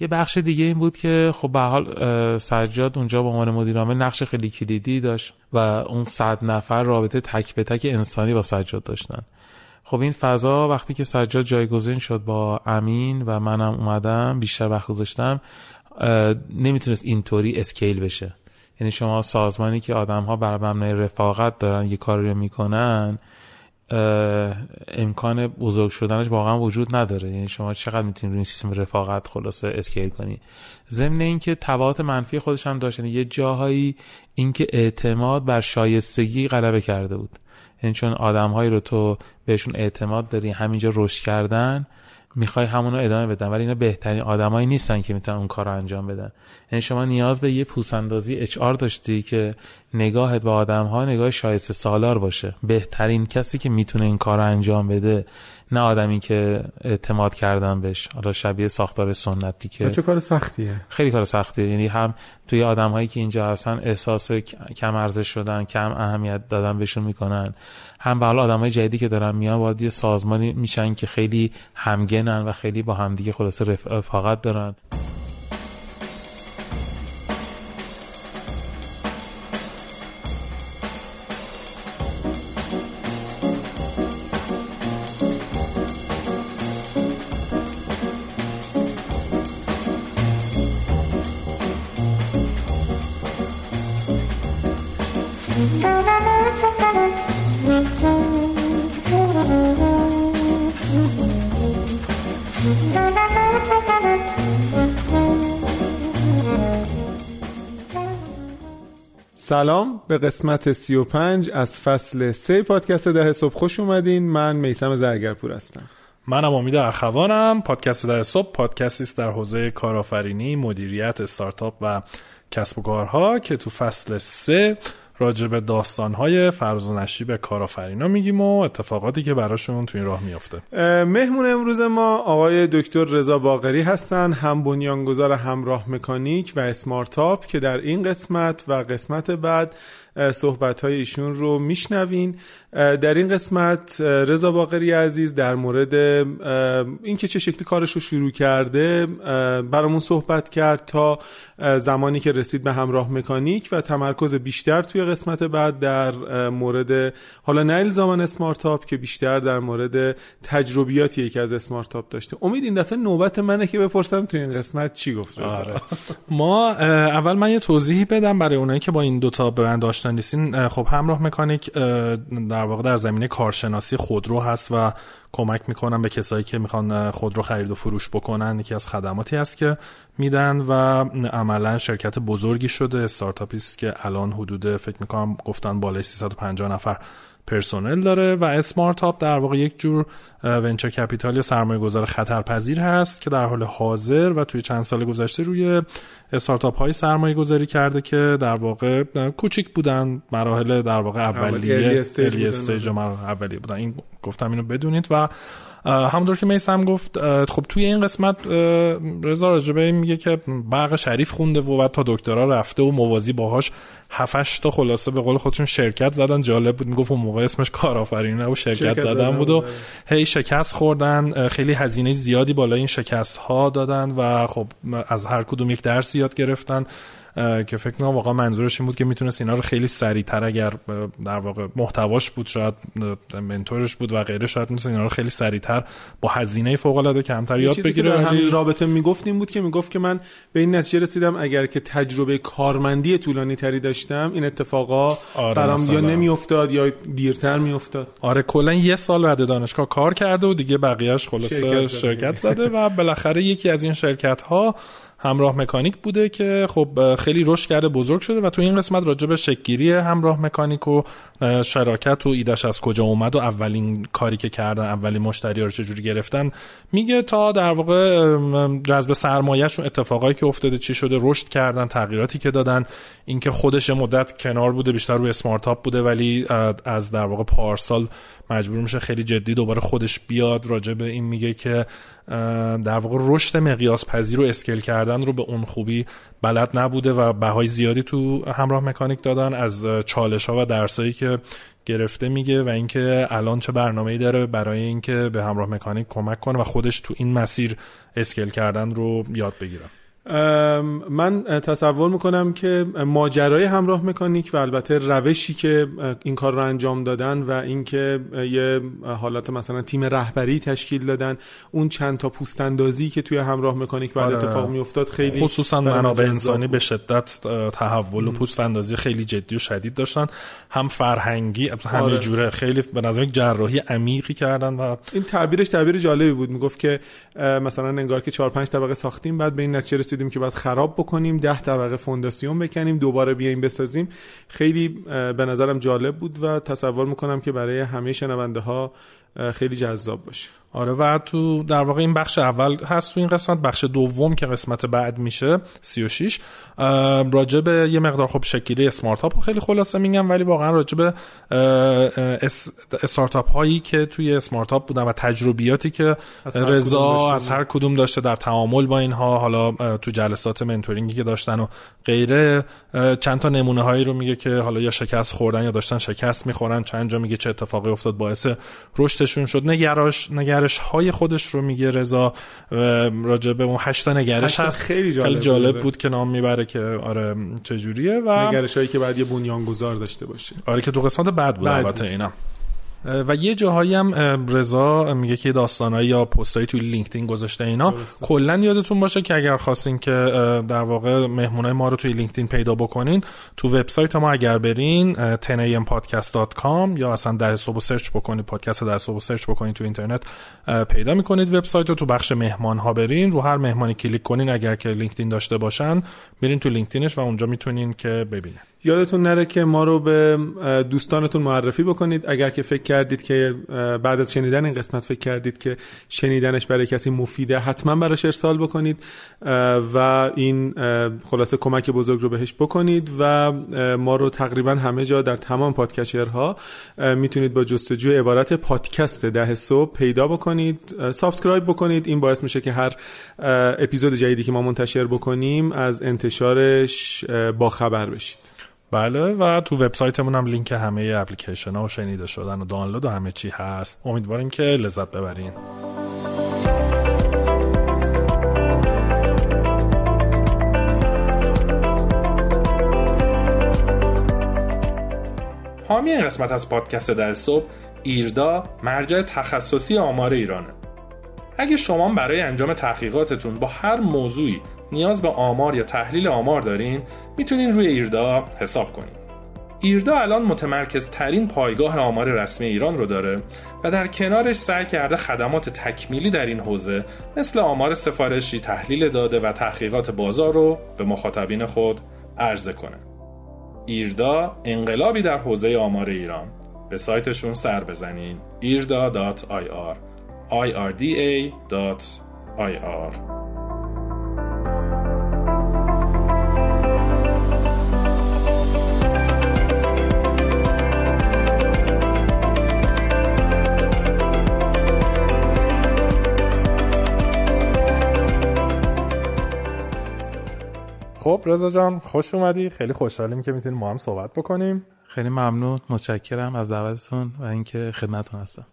یه بخش دیگه این بود که خب به حال سجاد اونجا به عنوان مدیر عامل نقش خیلی کلیدی داشت و اون صد نفر رابطه تک به تک انسانی با سجاد داشتن. خب این فضا وقتی که سجاد جایگزین شد با امین و منم اومدم بیشتر وقت گذاشتم نمی‌تونست اینطوری اسکیل بشه. یعنی شما سازمانی که آدم ها بر مبنای رفاقت دارن یه کاری رو می‌کنن امکان بزرگ شدنش واقعا وجود نداره. یعنی شما چقدر می‌تونید روی سیستم رفاقت خلاصه اسکیل کنی. ضمن اینکه تبعات منفی خودش هم داشت. یعنی یه جاهایی اینکه اعتماد بر شایستگی غلبه کرده بود. یعنی چون آدمهایی رو تو بهشون اعتماد داری همینجا رشد کردن می‌خوای همونو ادامه بدن ولی اینا بهترین آدمایی نیستن که می‌تونن اون کار رو انجام بدن. یعنی شما نیاز به یه پوسندازی اچ آر داشتی که نگاهت به آدم ها نگاه شایسته سالار باشه. بهترین کسی که می‌تونه این کار رو انجام بده نه آدمی که اعتماد کردن بهش. حالا شبیه ساختار سنتی که چه کار سختیه. خیلی کار سختیه. یعنی هم توی آدم هایی که اینجا هستن احساس کم ارزش شدن کم اهمیت دادن بهشون می‌کنن. هم به حال آدم های جدیدی که دارن میان باید یه سازمانی میشن که خیلی همگنن و خیلی با همدیگه خلاصه رفاقت دارن. سلام به قسمت 35 از فصل 3 پادکست ده صبح. خوش اومدین. من میسم زرگرپور هستم. منم امید اخوانم. پادکست ده صبح پادکستی است در حوزه کارآفرینی مدیریت استارتاپ و کسب و کارها که تو فصل 3 راجع به داستانهای فرض و نشیب کارآفرینا میگیم و اتفاقاتی که براشون تو این راه میافته. مهمون امروز ما آقای دکتر رضا باقری هستن هم بنیانگذار همراه مکانیک و اسمارتاپ که در این قسمت و قسمت بعد صحبت های ایشون رو میشنوین. در این قسمت رضا باقری عزیز در مورد اینکه چه شکلی کارش رو شروع کرده برامون صحبت کرد تا زمانی که رسید به همراه مکانیک و تمرکز بیشتر توی قسمت بعد در مورد حالا نه الزاما اسمارتاپ که بیشتر در مورد تجربیاتی که از اسمارتاپ داشته. امید این دفعه نوبت منه که بپرسم توی این قسمت چی گفت آره. ما اول من یه توضیحی بدم برای اونایی که با این دوتا برند آشنا نیستین خب همراه مکانیک در واقع در زمینه کارشناسی خودرو هست و کمک می‌کنن به کسایی که می‌خوان خودرو خرید و فروش بکنن. یکی از خدماتی هست که میدن و عملا شرکت بزرگی شده استارتاپی است که الان حدود فکر می‌کنم گفتن بالای 350 نفر پرسنل داره و اسمارتاپ در واقع یک جور venture capital یا سرمایه گذار خطرپذیر هست که در حال حاضر و توی چند سال گذشته روی استارتاپ های سرمایه گذاری کرده که در واقع کوچیک بودن مراحل در واقع اولیه الی استیج و اولیه بودن. این گفتم اینو بدونید و همونطور که میسم گفت خب توی این قسمت رضا راجبه میگه که برق شریف خونده و بعد تا دکترا رفته و موازی باهاش هفتش تا خلاصه به قول خودشون شرکت زدن. جالب بود می‌گفت اون موقع اسمش کارآفرینی نبود شرکت, شرکت زدن بود و هی شکست خوردن. خیلی هزینه زیادی بالای این شکست ها دادن و خب از هر کدوم یک درس یاد گرفتن. که فکر کنم واقعا منظورش این بود که می‌تونست اینا رو خیلی سریعتر اگر در واقع محتواش بود شاید منتورش بود و غیره شاید می‌تونست اینا رو خیلی سریعتر با هزینه فوق العاده کمتر یاد بگیره. در همین رابطه می‌گفت این بود که می‌گفت که من به این نتیجه رسیدم اگر که تجربه کارمندی طولانی تری داشتم این اتفاقا آره برام یا نمیافتاد یا دیرتر میافتاد. آره کلا یه سال بعد دانشگاه کار کرده و دیگه بقیهش خلاصه شرکت, شرکت زده و بالاخره یکی از این شرکت ها همراه مکانیک بوده که خب خیلی رشد کرده بزرگ شده و تو این قسمت راجع به شکگیری همراه مکانیک و شراکت و ایدش از کجا اومد و اولین کاری که کردن اولین مشتری رو چجوری گرفتن میگه تا در واقع جذب سرمایهشون اتفاقایی که افتاده چی شده رشد کردن تغییراتی که دادن. اینکه خودش مدت کنار بوده بیشتر روی اسمارتاپ بوده ولی از در واقع پارسال مجبور میشه خیلی جدی دوباره خودش بیاد. راجع به این میگه که در واقع رشد مقیاس پذیر و اسکیل کردن رو به اون خوبی بلد نبوده و بهای زیادی تو همراه مکانیک دادن. از چالش ها و درسایی که گرفته میگه و اینکه الان چه برنامه‌ای داره برای اینکه به همراه مکانیک کمک کنه و خودش تو این مسیر اسکیل کردن رو یاد بگیره. من تصور می‌کنم که ماجرای همراه مکانیک و البته روشی که این کار رو انجام دادن و اینکه یه حالات مثلا تیم رهبری تشکیل دادن اون چند تا پوستندازی که توی همراه مکانیک بعد آره. اتفاق میافتاد خیلی خصوصا منابع انسانی به شدت تحول و پوستندازی خیلی جدی و شدید داشتن هم فرهنگی همه آره. جوره خیلی به نظر جراحی عمیقی کردن و این تعبیرش تعبیر جالبی بود می‌گفت که مثلا انگار که 4 5 طبقه ساختیم بعد به این نتیجه رسیدیم که باید خراب بکنیم ده طبقه فونداسیون بکنیم دوباره بیایم بسازیم. خیلی به نظرم جالب بود و تصور می‌کنم که برای همه شنونده ها خیلی جذاب باشه. آره و تو در واقع این بخش اول هست تو این قسمت بخش دوم که قسمت بعد میشه 36 راجع به یه مقدار خب شکلی اسمارت رو خیلی خلاصه میگم ولی واقعا راجع به استارتاپ هایی که توی اسمارت بودن و تجربیاتی که رضا از هر کدوم داشته در تعامل با اینها حالا تو جلسات منتورینگی که داشتن و غیره چند تا نمونه هایی رو میگه که حالا یا شکست خوردن یا داشتن شکست می‌خورن چند جا میگه چه اتفاقی افتاد باعث رشدشون شد. نگراش نگرش های خودش رو میگه رضا راجع به اون هشتا نگرش. هست. خیلی جالب, خیلی جالب بود که نام می‌بره که آره چجوریه و نگرش هایی که بعد یه بنیانگذار داشته باشه. آره که تو قسمت بعد بود البته اینا. و یه جاهایی هم رضا میگه که داستانایی یا پستایی توی لینکدین گذاشته اینا. کلا یادتون باشه که اگر خواستین که در واقع مهمونای ما رو توی لینکدین پیدا بکنین تو وبسایت ما اگر برین 10ampodcast.com یا اصلا ده صبح search بکنید پادکست ده صبح search بکنید تو اینترنت پیدا می‌کنید وبسایت رو تو بخش مهمان ها برین رو هر مهمانی کلیک کنین اگر که لینکدین داشته باشن برین تو لینکدینش و اونجا می‌تونین که ببینید یادتون نره که ما رو به دوستانتون معرفی بکنید. اگر که فکر کردید که بعد از شنیدن این قسمت فکر کردید که شنیدنش برای کسی مفیده حتما براش ارسال بکنید و این خلاصه کمک بزرگ رو بهش بکنید و ما رو تقریبا همه جا در تمام podcatcher ها می‌تونید با جستجوی عبارت پادکست ده صبح پیدا بکنید subscribe بکنید. این باعث میشه که هر اپیزود جدیدی که ما منتشر بکنیم از انتشارش با خبر بشید. بله و تو وبسایتمون هم لینک همه اپلیکیشن ها و شنیده شدن و دانلود و همه چی هست. امیدواریم که لذت ببرین. حامی این قسمت از پادکست در صبح ایردا مرجع تخصصی آمار ایرانه. اگه شما برای انجام تحقیقاتتون با هر موضوعی نیاز به آمار یا تحلیل آمار دارین می‌تونین روی ایردا حساب کنین. ایردا الان متمرکز ترین پایگاه آمار رسمی ایران رو داره و در کنارش سعی کرده خدمات تکمیلی در این حوزه مثل آمار سفارشی، تحلیل داده و تحقیقات بازار رو به مخاطبین خود عرضه کنه. ایردا انقلابی در حوزه آمار ایران. به سایتشون سر بزنین irda.ir irda.ir خب رضا جان خوش اومدی. خیلی خوشحالیم که می‌تونیم ما هم صحبت بکنیم. خیلی ممنون. متشکرم از دعوتتون و اینکه خدمتتون هستم.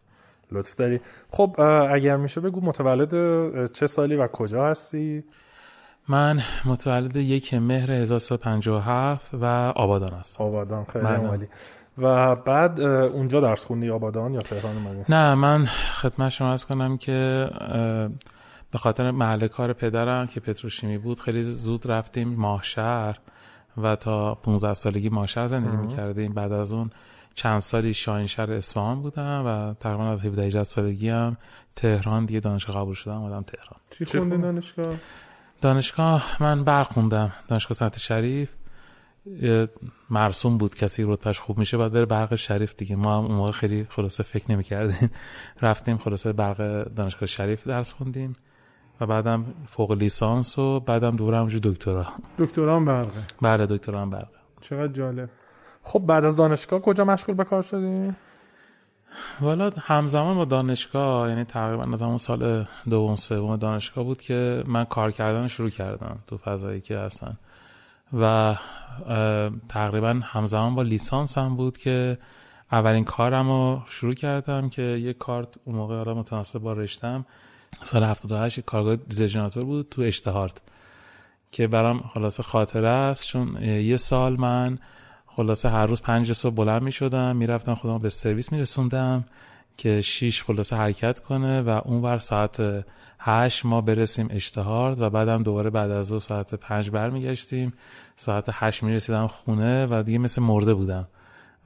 لطف داری. خب اگر میشه بگو متولد چه سالی و کجا هستی؟ من متولد یک مهر 1357 و آبادان هستم. آبادان خیلی عالی. و بعد اونجا درس خوندی آبادان یا تهران اومدی؟ نه من خدمت شما از کنم که به خاطر محل کار پدرم که پتروشیمی بود خیلی زود رفتیم ماهشهر و تا 15 سالگی ماهشهر زندگی می‌کردیم. بعد از اون چند سالی شاهینشهر اصفهان بودم و تقریبا از 17 18 سالگی هم تهران دیگه دانشگاه قبول شدم اومدم تهران. چی خوندی دانشگاه؟ دانشگاه من برخوندم دانشگاه سنت شریف. مرسوم بود کسی رتبهش خوب میشه باید بره برق شریف دیگه. ما هم اون موقع خیلی خلاصه فکر نمی‌کردیم. رفتیم خلاصه برق دانشگاه شریف درس خوندیم. و بعدم فوق لیسانس و بعدم دوره همونجور دکترا. دکترا هم برقه. بله دکترا هم برقه. چقدر جالب. خب بعد از دانشگاه کجا مشغول به کار شدی؟ والا همزمان با دانشگاه یعنی تقریبا از همون سال دوم سوم دانشگاه بود که من کار کردن شروع کردم تو فضایی که هستن. و تقریبا همزمان با لیسانس هم بود که اولین کارم رو شروع کردم که یه کارت اون موقع آدم متناسب با رشتم سال 78 کارگاه دیزایناتور بود تو اشتهارت که برام خلاصه خاطره است چون یه سال من خلاصه هر روز پنج صبح بلند می شدم می‌رفتم خودم به سرویس می رسوندم که شیش خلاصه حرکت کنه و اون ور ساعت هشت ما برسیم اشتهارد و بعدم دوباره بعد از دو ساعت پنج برمیگشتیم. ساعت هشت می رسیدم خونه و دیگه مثل مرده بودم.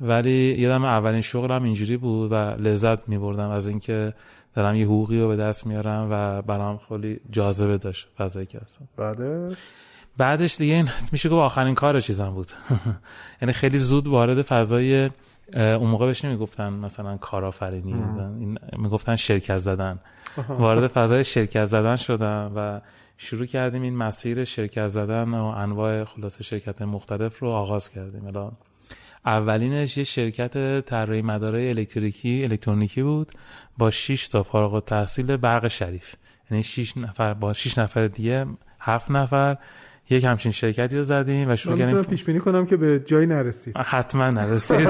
ولی یادم اولین شغلم اینجوری بود و لذت می بردم از اینکه دارم یه حقوقی رو به دست میارم و برام خیلی جاذبه داشت فضایی که هستم بعدش؟ بعدش دیگه این میشه گفت آخرین کار چیزم بود. یعنی خیلی زود وارد فضای اون موقع بهش نمی‌گفتن مثلا کارآفرینی این می‌گفتن شرکت زدن. وارد فضای شرکت زدن شدم و شروع کردیم این مسیر شرکت زدن و انواع خلاصه شرکت مختلف رو آغاز کردیم. الان اولینش یه شرکت طراحی مدارای الکتریکی الکترونیکی بود با 6 تا فارغ التحصیل برق شریف. یعنی 6 نفر با 6 نفر دیگه 7 نفر یک همچین شرکتی رو زدیم و شروع کردیم پیش بینی کنم که به جایی نرسید حتما نرسید.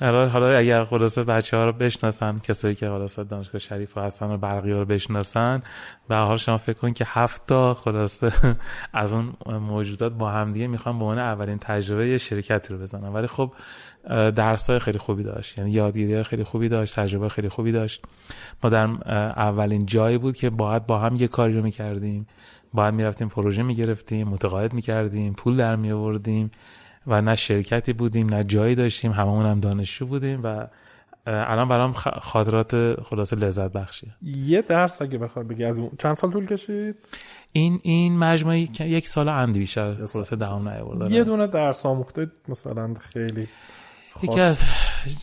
حالا اگر خلاصه بچه ها رو بشناسن کسایی که خلاصه دانشگاه شریف و هستن و برقی رو بشناسن به حال شما فکر کن که هفت تا خلاصه از اون موجودات با هم دیگه می‌خوان به عنوان اولین تجربه یه شرکتی رو بزنن. ولی خب درس های خیلی خوبی داشت. یعنی یادگیری خیلی خوبی داشت تجربه خیلی خوبی داشت. ما در اولین جایی بود که باید با هم یه کاری رو می‌کردیم. باید می‌رفتیم پروژه می‌گرفتیم متقاعد می‌کردیم پول در می آوردیم و نه شرکتی بودیم نه جایی داشتیم هممون هم دانشجو بودیم و الان برام خاطرات خلاصه لذت بخشیه. یه درس اگه بخواد بگی از چند سال طول کشید؟ این این مجموعه یک سال اندی بیشتر خلاصه دهم نیاورد یه دونه درس آموخته مثلا خیلی یکی از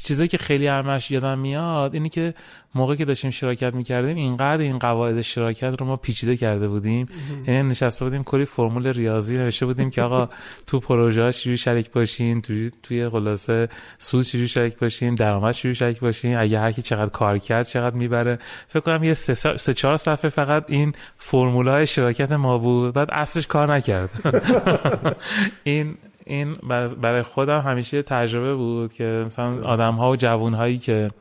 چیزایی که خیلی همش یادم میاد اینی که موقعی که داشتیم شراکت می‌کردیم اینقدر این قواعد شراکت رو ما پیچیده کرده بودیم. یعنی نشسته بودیم کلی فرمول ریاضی نوشته بودیم که آقا تو پروژه ها چجوری شریک باشین توی توی خلاصه سود چجوری شریک باشین درآمد چجوری شریک باشین اگه هر کی چقدر کار کرد چقدر می‌بره. فکر کنم یه سه, سه چهار صفحه فقط این فرمول های شراکت ما بود. بعد اصلش کار نکرد. این این برای خودم همیشه تجربه بود که مثلا آدم ها و جوون هایی که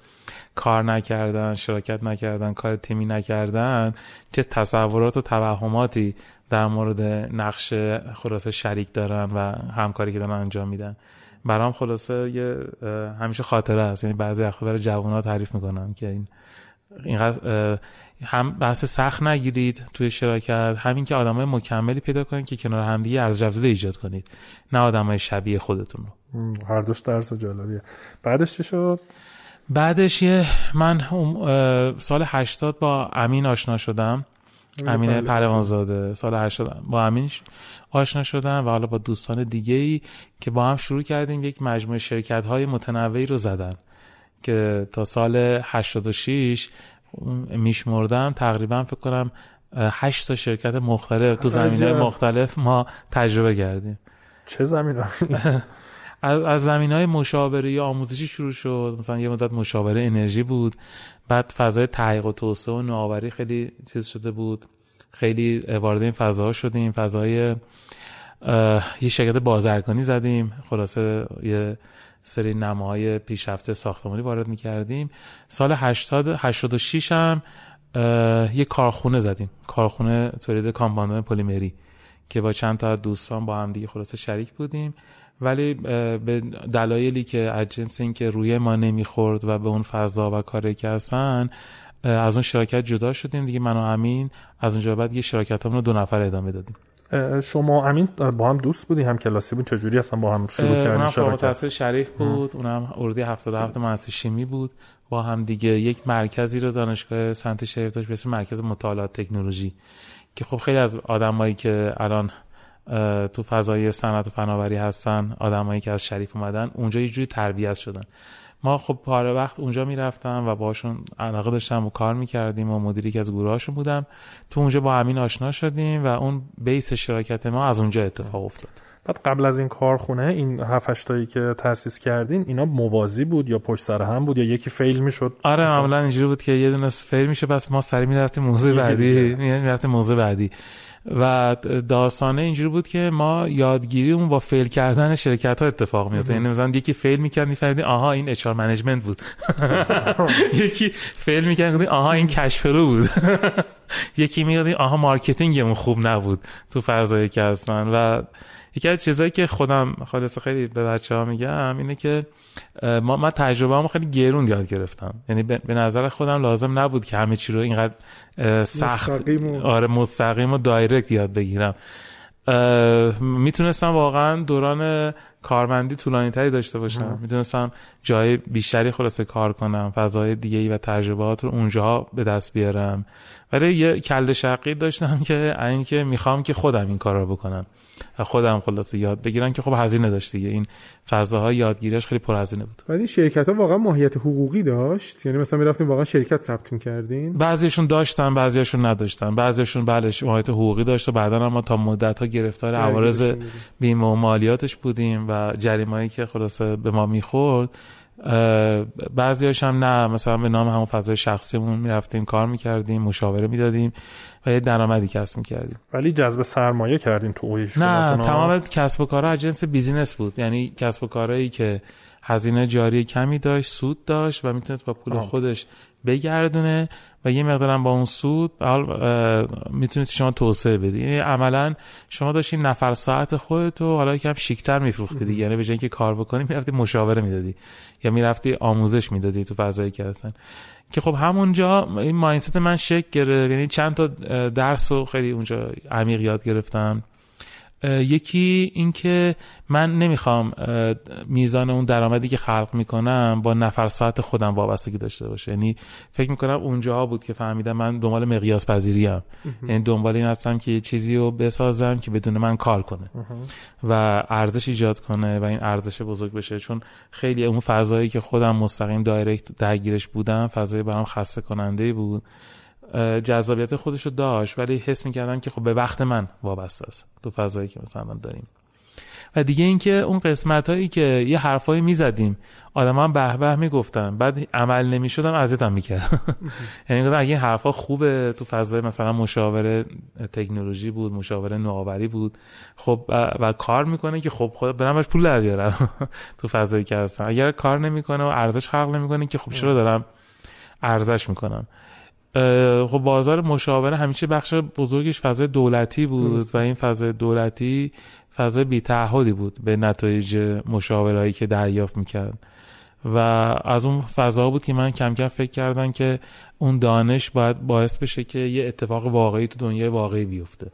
کار نکردن شراکت نکردن کار تیمی نکردن چه تصورات و توهماتی در مورد نقش خلاصه شریک دارن و همکاری که دارن انجام میدن. برام خلاصه یه همیشه خاطره است. یعنی بعضی وقتا برای جوان ها تعریف می‌کنم که این اینقدر هم بحث سخت نگیرید توی شراکت همین که آدمای مکملی پیدا کنید که کنار همدیگه ارز افزوده ایجاد کنید نه آدمای شبیه خودتون رو. هر دوش درس جالبیه. بعدش چی شد؟ بعدش یه من سال 80 با امین آشنا شدم. امین پروانزاده سال 80 با امین آشنا شدم و حالا با دوستان دیگه ای که با هم شروع کردیم یک مجموعه شرکت های متنوعی رو زدن. که تا سال 86 میشمردم تقریبا فکر کنم هشت تا شرکت مختلف تو زمینه مختلف ما تجربه کردیم. چه زمین از, از زمین های مشاوره یا آموزشی شروع شد. مثلا یه مدت مشاوره انرژی بود. بعد فضای تحقیق و توسعه و نوآوری خیلی چیز شده بود. خیلی وارد این فضاها شدیم. فضای یه شرکت بازرگانی زدیم. خلاصه یه سری نماهای پیشرفته ساختمانی وارد می‌کردیم. سال 80 86 هم یه کارخونه زدیم. کارخونه تولید کامپاندون پلیمری که با چند تا دوستان با هم دیگه خلاصه شریک بودیم. ولی به دلایلی که از جنس اینکه روی ما نمی‌خورد و به اون فضا و کاری که هستن از اون شراکت جدا شدیم. دیگه من و امین از اونجا بعد یه شراکت رو دو نفر ادامه دادیم. شما امین با هم دوست بودی؟ هم کلاسی بود؟ چجوری اصلا با هم شروع کردین شراکت؟ شریف بود اونم اردی 77 مهندسی شیمی بود. با هم دیگه یک مرکزی رو دانشگاه سنت شریف داشت به مرکز مطالعات تکنولوژی. که خب خیلی از آدمایی که الان تو فضای صنعت و فناوری هستن آدمایی که از شریف اومدن اونجا یه جوری تربیت شدن. ما خب پاره وقت اونجا می‌رفتم و باشون علاقه داشتم و کار می‌کردیم و مدیری که از گروهاشون بودم. تو اونجا با امین آشنا شدیم و اون بیس شراکت ما از اونجا اتفاق افتاد. بعد قبل از این کارخونه این هفت تایی که تاسیس کردین اینا موازی بود یا پشت سر هم بود یا یکی فیل می‌شد؟ آره معمولا اینجوری بود که یه دونه fail میشه بس ما سری می‌رفتیم موضوع بعدی. می‌رفتیم موضوع بعدی. و داستانه اینجوری بود که ما یادگیریمون با fail کردن شرکت ها اتفاق میفتاد یعنی مثلا یکی fail می‌کرد میفهمیدی آها این HR management بود. یکی fail می‌کرد آها این cash flow بود. یکی میگه آها marketing مون خوب نبود تو فضایی که هستن. و یکی از چیزایی که خودم خلاصه خیلی به بچه ها میگم اینه که ما من تجربه هم خیلی گرون یاد گرفتم. یعنی به نظر خودم لازم نبود که همه چی رو اینقدر سخت مستقیم و... آره مستقیم و دایرکت یاد بگیرم. می‌تونستم واقعا دوران کارمندی طولانی تری داشته باشم. می‌تونستم جای بیشتری خلاصه کار کنم فضای دیگه ای و تجربات رو اونجاها به دست بیارم. ولی یه کل شقی داشتم که اینکه می‌خوام که خودم این کار رو بکنم. خودم خلاصه یاد بگیرن که خب هزینه داشت دیگه. این فضاهای یادگیریش خیلی پر هزینه بود. ولی شرکت ها واقعا ماهیت حقوقی داشت؟ یعنی مثلا می‌رفتیم واقعا شرکت ثبت می‌کردین؟ بعضیشون داشتن بعضیشون نداشتن. بعضیشون بله ماهیت حقوقی داشت و بعدا ما تا مدت ها گرفتار عوارض بیمه و مالیاتش بودیم و جریمه‌ای که خلاصه به ما می‌خورد بعضیاش هم نه. مثلا به نام همون فضای شخصیمون می‌رفتیم کار می‌کردیم مشاوره می‌دادیم. و یه درآمدی کسب می‌کردیم. ولی جذب سرمایه کردیم تو اویش نه تمام کسب و کارها از جنس بیزینس بود. یعنی کسب و کارهایی که هزینه جاری کمی داشت سود داشت و می‌تونست با پول خودش بگردونه و یه مقدارم با اون سود حال می‌تونید شما توسعه بدید یعنی عملا شما داشتین نفر ساعت خودتو حالا یکم شیکتر میفروختی دیگه. یعنی به جای اینکه کار بکنی می‌رفتی مشاوره می‌دادی. یا می‌رفتی آموزش می‌دادی تو فضایی که هستن که خب همونجا این ماینست من شک گرفت. یعنی چند تا درس رو خیلی اونجا عمیق یاد گرفتم. یکی اینکه من نمی‌خوام میزان اون درآمدی که خلق می‌کنم با نفر ساعت خودم وابستگی داشته باشه. یعنی فکر می‌کنم اونجا بود که فهمیدم من دنبال مقیاس پذیری ام یعنی دنبال این هستم که یه چیزی رو بسازم که بدون من کار کنه و ارزش ایجاد کنه و این ارزش بزرگ بشه. چون خیلی اون فضایی که خودم مستقیم دایرکت درگیرش بودم فضای برام خسته کننده بود. جذابیت خودش رو داشت ولی حس می‌کردم که خب به وقت من وابسته است تو فضایی که مثلا داریم. و دیگه اینکه اون قسمت هایی که یه حرفایی می‌زدیم آدم هم به به می‌گفتن بعد عمل نمی‌شدم اذیتم می‌کرد. یعنی گفتم اگه این حرفا خوبه تو فضای مثلا مشاوره تکنولوژی بود مشاوره نوآوری بود خب و کار می‌کنه که خب خود برم پول در بیارم تو فضایی که هستم. اگر کار نمی‌کنه و ارزش خلق نمی‌کنه که خب چرا دارم ارزش می‌کنم؟ خب بازار مشاوره همیشه بخش بزرگش فضای دولتی بود و این فضای دولتی فضای بیتعهدی بود به نتایج مشاورهایی که دریافت می‌کرد و از اون فضا بود که من کم کم فکر کردم که اون دانش باید باعث بشه که یه اتفاق واقعی تو دنیای واقعی بیفته.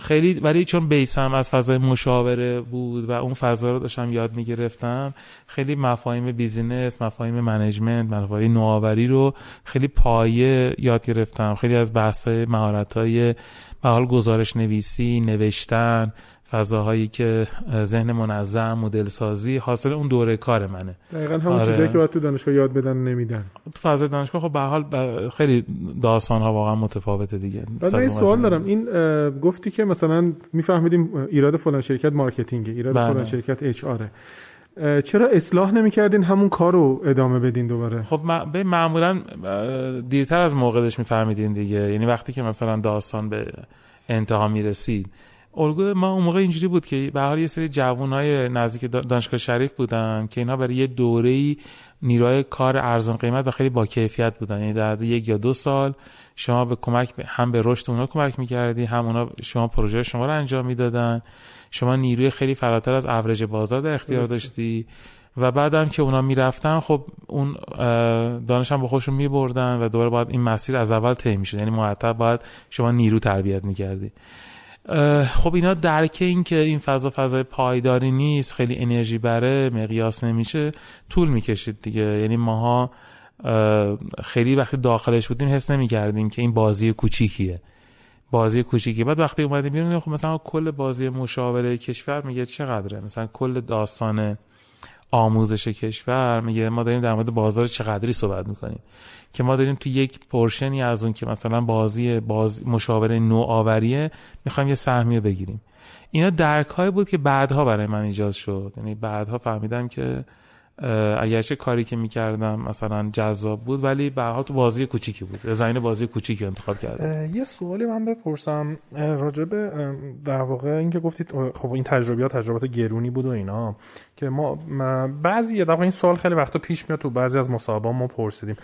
خیلی ولی چون base م از فضای مشاوره بود و اون فضا رو داشتم یاد می‌گرفتم خیلی مفاهیم business مفاهیم management مفاهیم نوآوری رو خیلی پایه یاد گرفتم. خیلی از بحث های مهارت های حال گزارش نویسی نوشتن فضاهایی که ذهن منظم مدل سازی حاصل اون دوره کار منه. دقیقا همون آره. چیزایی که باید تو دانشگاه یاد بدن نمیدن. تو فضای دانشگاه خب به هر حال خیلی داستان ها واقعا متفاوته دیگه. بعد این سوال دارم. این گفتی که مثلا میفهمیدیم ایراد فلان شرکت marketing ایراد بله. فلان شرکت HR ه چرا اصلاح نمی‌کردین همون کار رو ادامه بدین دوباره؟ خب به معمولا دیرتر از موقعش میفهمیدین دیگه. یعنی وقتی که مثلا داستان به انتها می‌رسید الگوی ما اون موقع اینجوری بود که به هر حال یه سری جوانای نزدیک دانشگاه شریف بودن که اینا برای یه دوره‌ای نیروی کار ارزان قیمت و خیلی با کیفیت بودن. یعنی در یک یا دو سال شما به کمک هم به رشد اونا کمک می‌کردی هم اونا شما پروژه شما رو انجام می‌دادن. شما نیروی خیلی فراتر از اوریج بازار در اختیار داشتی و بعدم که اونا می‌رفتن خب اون دانش هم با خودشون میبردن و دوباره باید این مسیر از اول طی می‌شد. یعنی مرتب باید شما نیرو تربیت می‌کردی. خب اینا درک این که این فضا فضای پایداری نیست خیلی انرژی بره مقیاس نمیشه طول می‌کشید دیگه. یعنی ماها خیلی وقتی داخلش بودیم حس نمی‌کردیم که این بازی کوچیکیه. بازی کوچیکی بعد وقتی اومدیم بیرون خب مثلا کل بازی مشاوره کشور میگه چقدره؟ مثلا کل داستان آموزش کشور میگه ما داریم در مورد بازار چقدری صحبت می‌کنیم. که ما داریم تو یک پورشنی از اون که مثلا بازی بازی مشاوره نوآوریه می‌خوایم یه سهمیه بگیریم. اینا درک های بود که بعدها برای من ایجاد شد. یعنی بعدها فهمیدم که اگرچه کاری که می‌کردم مثلا جذاب بود ولی به تو بازی کوچیکی بود. زمین بازی کوچیکی انتخاب کردم. یه سوالی من بپرسم. راجب در واقع اینکه گفتید خب این تجربیات تجربات گرونی بود و اینا که ما بعضی در این سوال خیلی وقتا پیش میاد تو بعضی از مصاحبه ما پرسیدیم.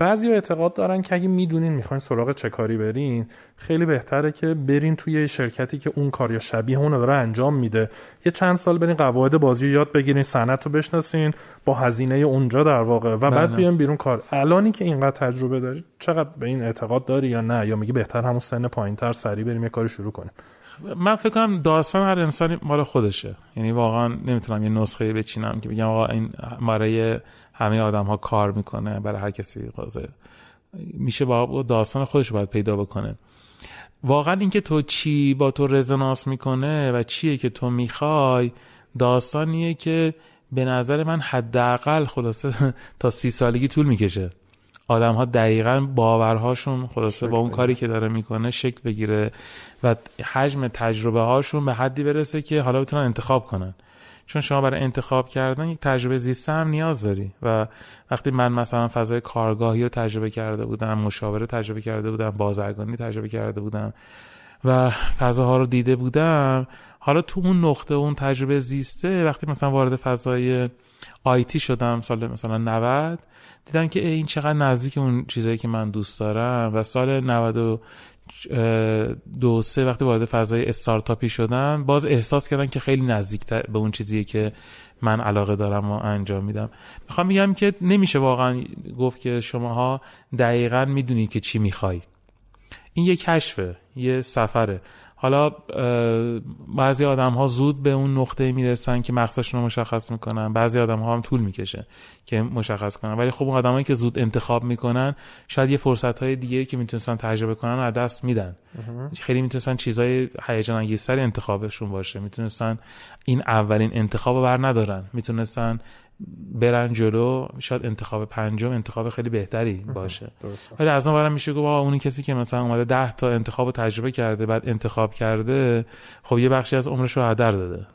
بعضی اعتقاد دارن که اگه می‌دونین می‌خواین سراغ چه کاری برین خیلی بهتره که برین توی شرکتی که اون کار یا شبیه اون داره انجام میده. یه چند سال برین قواعد بازی یاد بگیرین صنعت رو بشناسین با هزینه اونجا در واقع و بعد بله. بیان بیرون کار. الانی که اینقدر تجربه داری چقدر به این اعتقاد داری یا نه؟ یا میگی بهتر همون سن پایینتر سریع بریم یه کاری شروع کنیم؟ من فکر کنم داستان هر انسانی مال خودشه. یعنی واقعا نمی‌تونم یه نسخه بچینم که بگم آقا این برای همه آدم ها کار می‌کنه برای هر کسی قاضه میشه با داستان خودش باید پیدا بکنه. واقعا اینکه تو چی با تو رزونانس می‌کنه و چیه که تو می‌خوای داستانیه که به نظر من حداقل خلاصه تا سی سالگی طول می‌کشه. آدم ها دقیقا باورهاشون خلاصه با اون کاری که داره می‌کنه شکل بگیره و حجم تجربه هاشون به حدی برسه که حالا بتونن انتخاب کنن. چون شما برای انتخاب کردن یک تجربه زیسته هم نیاز داری و وقتی من مثلا فضای کارگاهی رو تجربه کرده بودم مشاوره تجربه کرده بودم بازرگانی تجربه کرده بودم و فضاها رو دیده بودم حالا تو اون نقطه اون تجربه زیسته وقتی مثلا وارد فضای آیتی شدم سال مثلا 90 دیدم که این چقدر نزدیک اون چیزایی که من دوست دارم. و سال 90 دو سه وقتی وارد فضای استارتاپی شدم باز احساس کردن که خیلی نزدیک به اون چیزیه که من علاقه دارم و انجام میدم. می‌خوام میگم که نمیشه واقعا گفت که شماها دقیقا می‌دونی که چی می‌خوای. این یه کشفه یه سفره. حالا بعضی آدم ها زود به اون نقطه می‌رسن که مقصدشون رو مشخص می‌کنن. بعضی آدم ها هم طول می‌کشه که مشخص کنن. ولی خب اون آدمایی که زود انتخاب می‌کنن شاید یه فرصت های دیگه که می‌تونستن تجربه کنن از دست میدن. خیلی می‌تونستن چیزای هیجان انگیزتری انتخابشون باشه. می‌تونستن این اولین انتخاب رو بر ندارن. می‌تونستن برن جلو شاید انتخاب پنجم انتخاب خیلی بهتری باشه. ولی از اون میشه گفت اونی کسی که مثلا اومده ده تا انتخاب رو تجربه کرده بعد انتخاب کرده خب یه بخشی از عمرش رو هدر داده.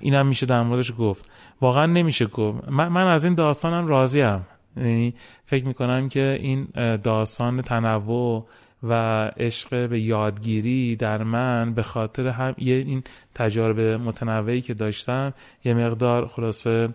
اینم میشه در موردش گفت. واقعا نمیشه گفت. من, من از این داستانم راضیم. یعنی فکر می‌کنم که این داستان تنوع و عشق به یادگیری در من به خاطر هم یه این تجارب متنوعی که داشتم یه مقدار خلاصه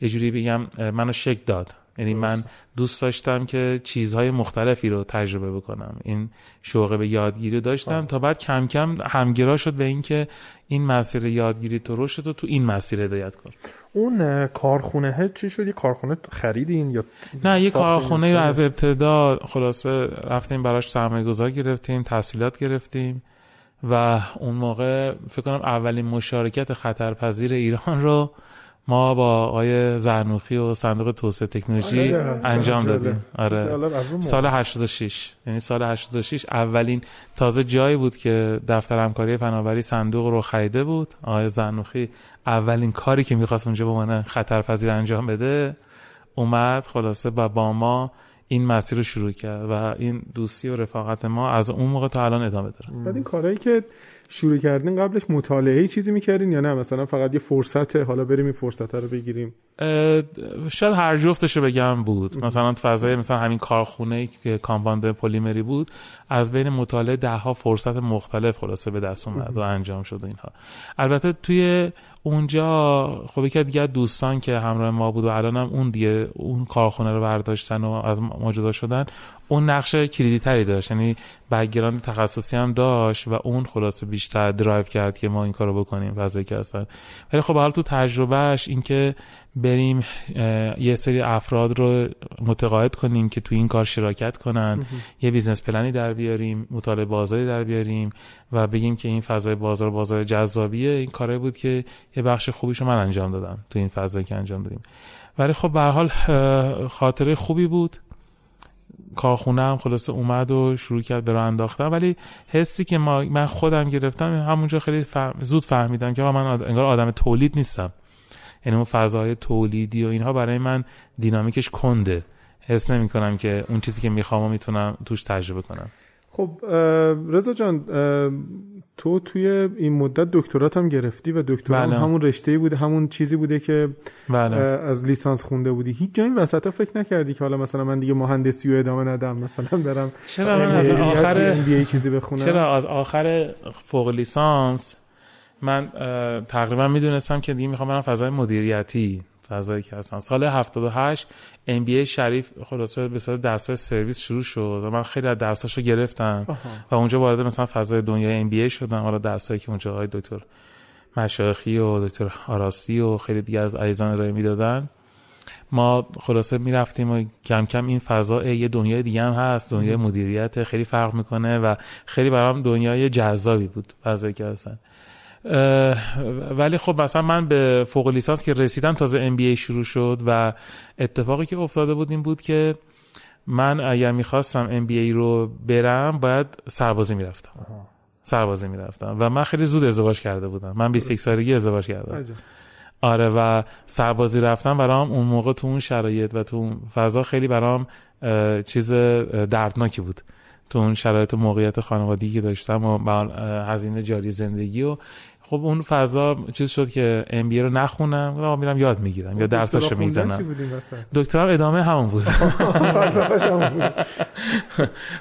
یه جوری بگم منو شک داد. یعنی من دوست داشتم که چیزهای مختلفی رو تجربه بکنم. این شوق به یادگیری داشتم تا بعد کم کم همگرا شد به اینکه این مسیر یادگیری تو رشد تو تو این مسیر هدایت کن. اون کارخونه چی شد؟ یه کارخونه خریدین یا نه یه کارخونه رو از ابتدا خلاصه رفتیم براش سرمایه گذار گرفتیم تحصیلات گرفتیم و اون موقع فکر کنم اولین مشارکت خطرپذیر ایران رو ما با آقای زرنوخی و صندوق توسعه تکنولوژی انجام دادیم. آره. سال 86 یعنی سال 86 اولین تازه جایی بود که دفتر همکاری فناوری صندوق رو خریده بود. آقای زرنوخی اولین کاری که می‌خواست اونجا به من خطرپذیر انجام بده اومد خلاصه با با ما این مسیر رو شروع کرد و این دوستی و رفاقت ما از اون موقع تا الان ادامه داره. بعد این کارهایی که شروع کردین قبلش مطالعه چیزی می‌کردین یا نه؟ مثلا فقط یه فرصت حالا بریم این فرصت رو بگیریم. شاید هر جفتش رو بگم بود. مثلا فضای مثلا همین کارخونه که کامپاند پلیمری بود از بین مطالعه ده ها فرصت مختلف خلاصه به دست اومد و انجام شد اینها. البته توی اونجا خب یکی دیگه دوستان که همراه ما بود و الان هم اون دیگه اون کارخونه رو برداشتن و از ما جدا شدن اون نقش کلیدی تری داشت. یعنی background تخصصی هم داشت و اون خلاصه بیشتر درایو کرد که ما این کارو بکنیم وضعی که اصلا. ولی خب حالا تو تجربهش اینکه بریم یه سری افراد رو متقاعد کنیم که تو این کار شراکت کنن یه business plan ی در بیاریم مطالعه بازاری در بیاریم و بگیم که این فضای بازار بازار جذابیه. این کاره بود که یه بخش خوبیشو من انجام دادم تو این فضایی که انجام دادیم. ولی خب به حال خاطره خوبی بود. کارخونه هم خلاصه اومد و شروع کرد به راه انداختن. ولی حسی که ما من خودم گرفتم همونجا خیلی زود فهمیدم که من انگار آدم تولید نیستم. یعنی اون فضای تولیدی و اینها برای من دینامیکش کنده. حس نمی کنم که اون چیزی که می‌خوام و می‌تونم توش تجربه کنم. خب رضا جان تو توی این مدت دکترات هم گرفتی و دکترات بله. همون رشته بوده همون چیزی بوده که بله. از لیسانس خونده بودی هیچ جایی وسط فکر نکردی که حالا مثلا من دیگه مهندسی و ادامه ندم مثلا برم چرا من از آخر چیزی بخونم چرا از آخر فوق لیسانس من تقریبا می‌دونستم که دیگه می‌خوام برم فضای مدیریتی فضایی که هستن. سال 78 ام بی شریف خلاصه به صورت درس سرویس شروع شد و من خیلی از درساشو گرفتم آها. و اونجا وارد مثلا فضای دنیای ام بی شدم. حالا درسایی که اونجا های دکتر مشایخی و دکتر آراسی و خیلی دیگه از عزیزان ارائه می‌دادن. ما خلاصه می‌رفتیم و کم کم این فضا یه دنیای دیگه هم هست. دنیای مدیریت خیلی فرق می‌کنه و خیلی برام دنیای جذابی بود فضایی که هستن. ولی خب مثلا من به فوق لیسانس که رسیدم تازه ام بی شروع شد و اتفاقی که افتاده بود این بود که من اگر می‌خواستم ام بی رو برم باید سربازی می‌رفتم. سربازی می‌رفتم و من خیلی زود ازدواج کرده بودم. من 21 سالگی ازدواج کردم. آره و سربازی رفتم برام اون موقع تو اون شرایط و تو اون فضا خیلی برام چیز دردناکی بود. تو اون شرایط موقعیت خانوادگی که داشتم و هزینه جاری زندگی و خب اون فضا چیز شد که ام بی رو نخونم و میرم یاد می‌گیرم یا درساشو می‌زنم. دکترام ادامه همون بود. فلسفه‌ش همون بود.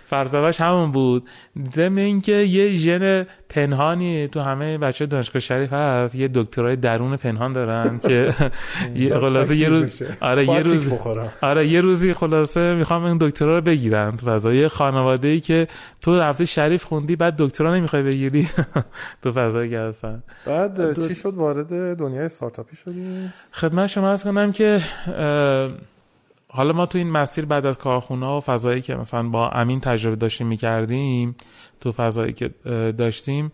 فلسفه‌ش همون بود. ضمن اینکه یه ژن پنهانی تو همه بچه دانشگاه شریف هست یه دکترای درون پنهان دارن که خلاصه یه روز آره یه روز آره یه روزی خلاصه می‌خوام این دکترا رو بگیرم تو فضای خانواده ای که تو رفته شریف خوندی بعد دکترا نمی‌خوای بگیری تو فضایی که هستن. بعد چی شد؟ وارد دنیای استارتاپی شدی؟ خدمت شما از کنم که حالا ما تو این مسیر بعد از کارخونه و فضایی که مثلا با امین تجربه داشتیم می‌کردیم تو فضایی که داشتیم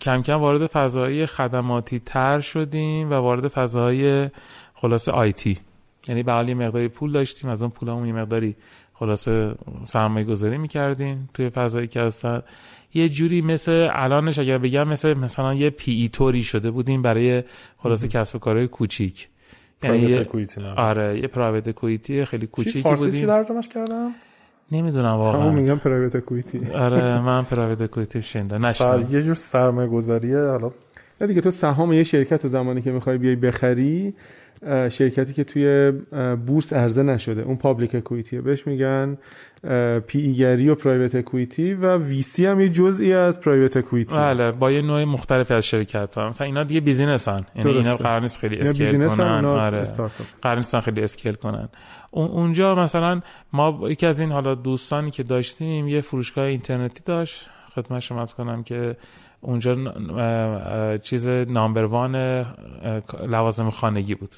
کم کم وارد فضای خدماتی تر شدیم و وارد فضای خلاصه آیتی یعنی به حال مقداری پول داشتیم از اون پولمون یه مقداری خلاصه سرمایه گذاری می‌کردیم توی فضایی که هستن. یه جوری مثل الانش اگر بگم مثل مثلا یه پی ای توری شده بودیم برای خلاصه کسب و کارهای کوچیک. یعنی یه... آره یه private equity خیلی کوچیکی بودیم. چی ترجمهش کردم؟ نمی‌دونم واقعا. همون میگم پرایوت کویتی آره من private equity شنیده نشدم سر... یه جور سرمایه گذاریه حالا. نه دیگه تو سهام یه شرکت و زمانی که می‌خوای بیای بخری شرکتی که توی بورس عرضه نشده. اون public equity ه بهش میگن PE و private equity و VC هم یه جزئی از private equity بله با یه نوع مختلفی از شرکت ها. مثلا اینا دیگه business ن یعنی اینا قرار نیست خیلی scale کنن. آره. قرار نیست خیلی scale کنن. اونجا مثلا ما یکی از این حالا دوستانی که داشتیم یه فروشگاه اینترنتی داشت. خدمت شما کنم که اونجا چیز number one لوازم خانگی بود.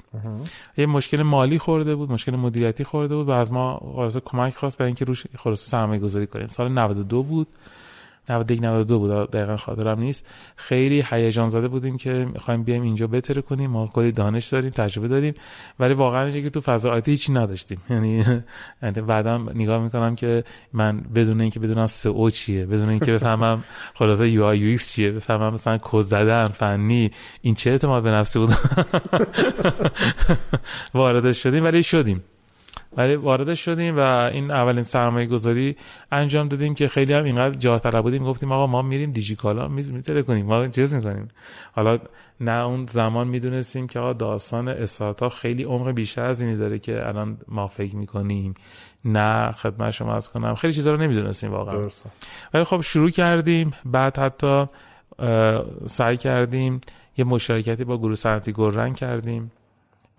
یه مشکل مالی خورده بود مشکل مدیریتی خورده بود و از ما خلاصه کمک خواست برای اینکه روش خلاصه سرمایه گذاری کنیم. سال 92 بود. 91 92 بود دقیقا خاطرم نیست. خیلی هیجان زده بودیم که می‌خوایم بیایم اینجا بهتر کنیم. ما کلی دانش داریم تجربه داریم ولی واقعا که تو فضا IT هیچی نداشتیم. یعنی بعدا نگاه می‌کنم که من بدون اینکه بدونم او چیه بدون اینکه بفهمم خلاصه UI UX چیه بفهمم مثلا کد زدن فنی این چه اعتماد به نفسی بود؟ وارد شدیم ولی شدیم. ولی وارد شدیم و این اولین سرمایه گذاری انجام دادیم که خیلی هم اینقدر جاه طلب بودیم. گفتیم آقا ما میریم دیجیکالا میز میتره کنیم. ما چیز می‌کنیم. حالا نه اون زمان می‌دونستیم که آقا داستان استارتاپ خیلی عمق بیشتر از اینی داره که الان ما فکر می‌کنیم. نه خدمت شما عرض کنم. خیلی چیزا رو نمی‌دونستیم واقعا. ولی خب شروع کردیم. بعد حتی سعی کردیم یه مشارکتی با گروه صنعتی گلرنگ کردیم.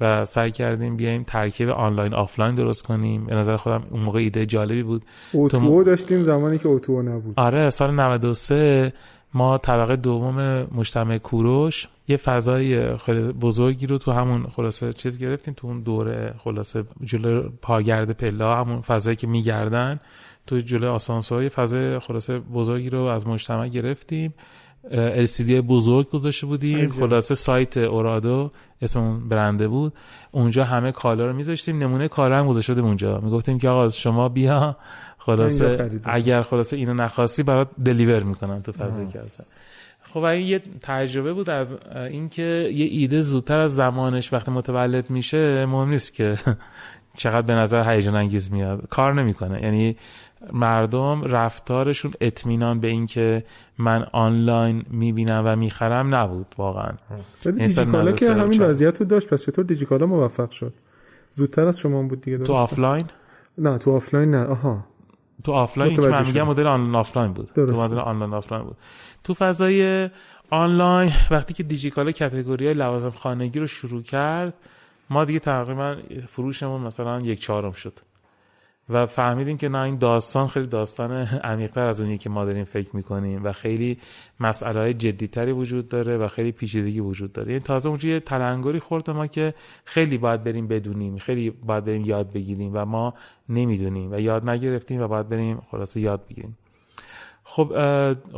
و سعی کردیم بیایم ترکیب آنلاین آفلاین درست کنیم. به نظر خودم اون موقع ایده جالبی بود. اوتو م... داشتیم زمانی که اوتو نبود. آره سال 93 ما طبقه دوم مجتمع کوروش یه فضای خیلی بزرگی رو تو همون خلاصه چیز گرفتیم تو اون دوره خلاصه جلو پاگرد پلا همون فضایی که میگردن. تو جلو آسانسور یه فضای خلاصه بزرگی رو از مجتمع گرفتیم. LCD بزرگ گذاشته بودیم. خلاصه سایت اورادو اسم اون برنده بود. اونجا همه کالا رو میذاشتیم. نمونه کالا هم گذاشته بودیم اونجا. می‌گفتیم که آقا شما بیا. خلاصه اگر خلاصه اینو نخواستی برات دلیور می‌کنم تو فضای که خب این یه تجربه بود از اینکه یه ایده زودتر از زمانش وقتی متولد میشه مهم نیست که چقدر به نظر هیجان انگیز میاد. کار نمی‌کنه. یعنی مردم رفتارشون اطمینان به اینکه من آنلاین می‌بینم و می‌خرم نبود واقعا. دیجیکالا که همین وضعیت رو داشت پس چطور دیجیکالا موفق شد؟ زودتر از شما بود دیگه تو آفلاین؟ نه تو آفلاین نه آها. تو آفلاین که من میگم مدل آنلاین آفلاین بود. تو مدل آنلاین آفلاین بود. تو فضای آنلاین وقتی که دیجیکالا category لوازم خانگی رو شروع کرد ما دیگه تقریبا فروشمون مثلا یک چهارم شد. و فهمیدیم که نه این داستان خیلی داستان عمیقتر از اونی که ما داریم فکر می‌کنیم و خیلی مسئله های جدیتری وجود داره و خیلی پیچیدگی وجود داره. یعنی تازه اونجا یه تلنگری خورد ما که خیلی باید بریم بدونیم خیلی باید بریم یاد بگیریم و ما نمی‌دونیم و یاد نگرفتیم و باید بریم خلاصه یاد بگیریم. خب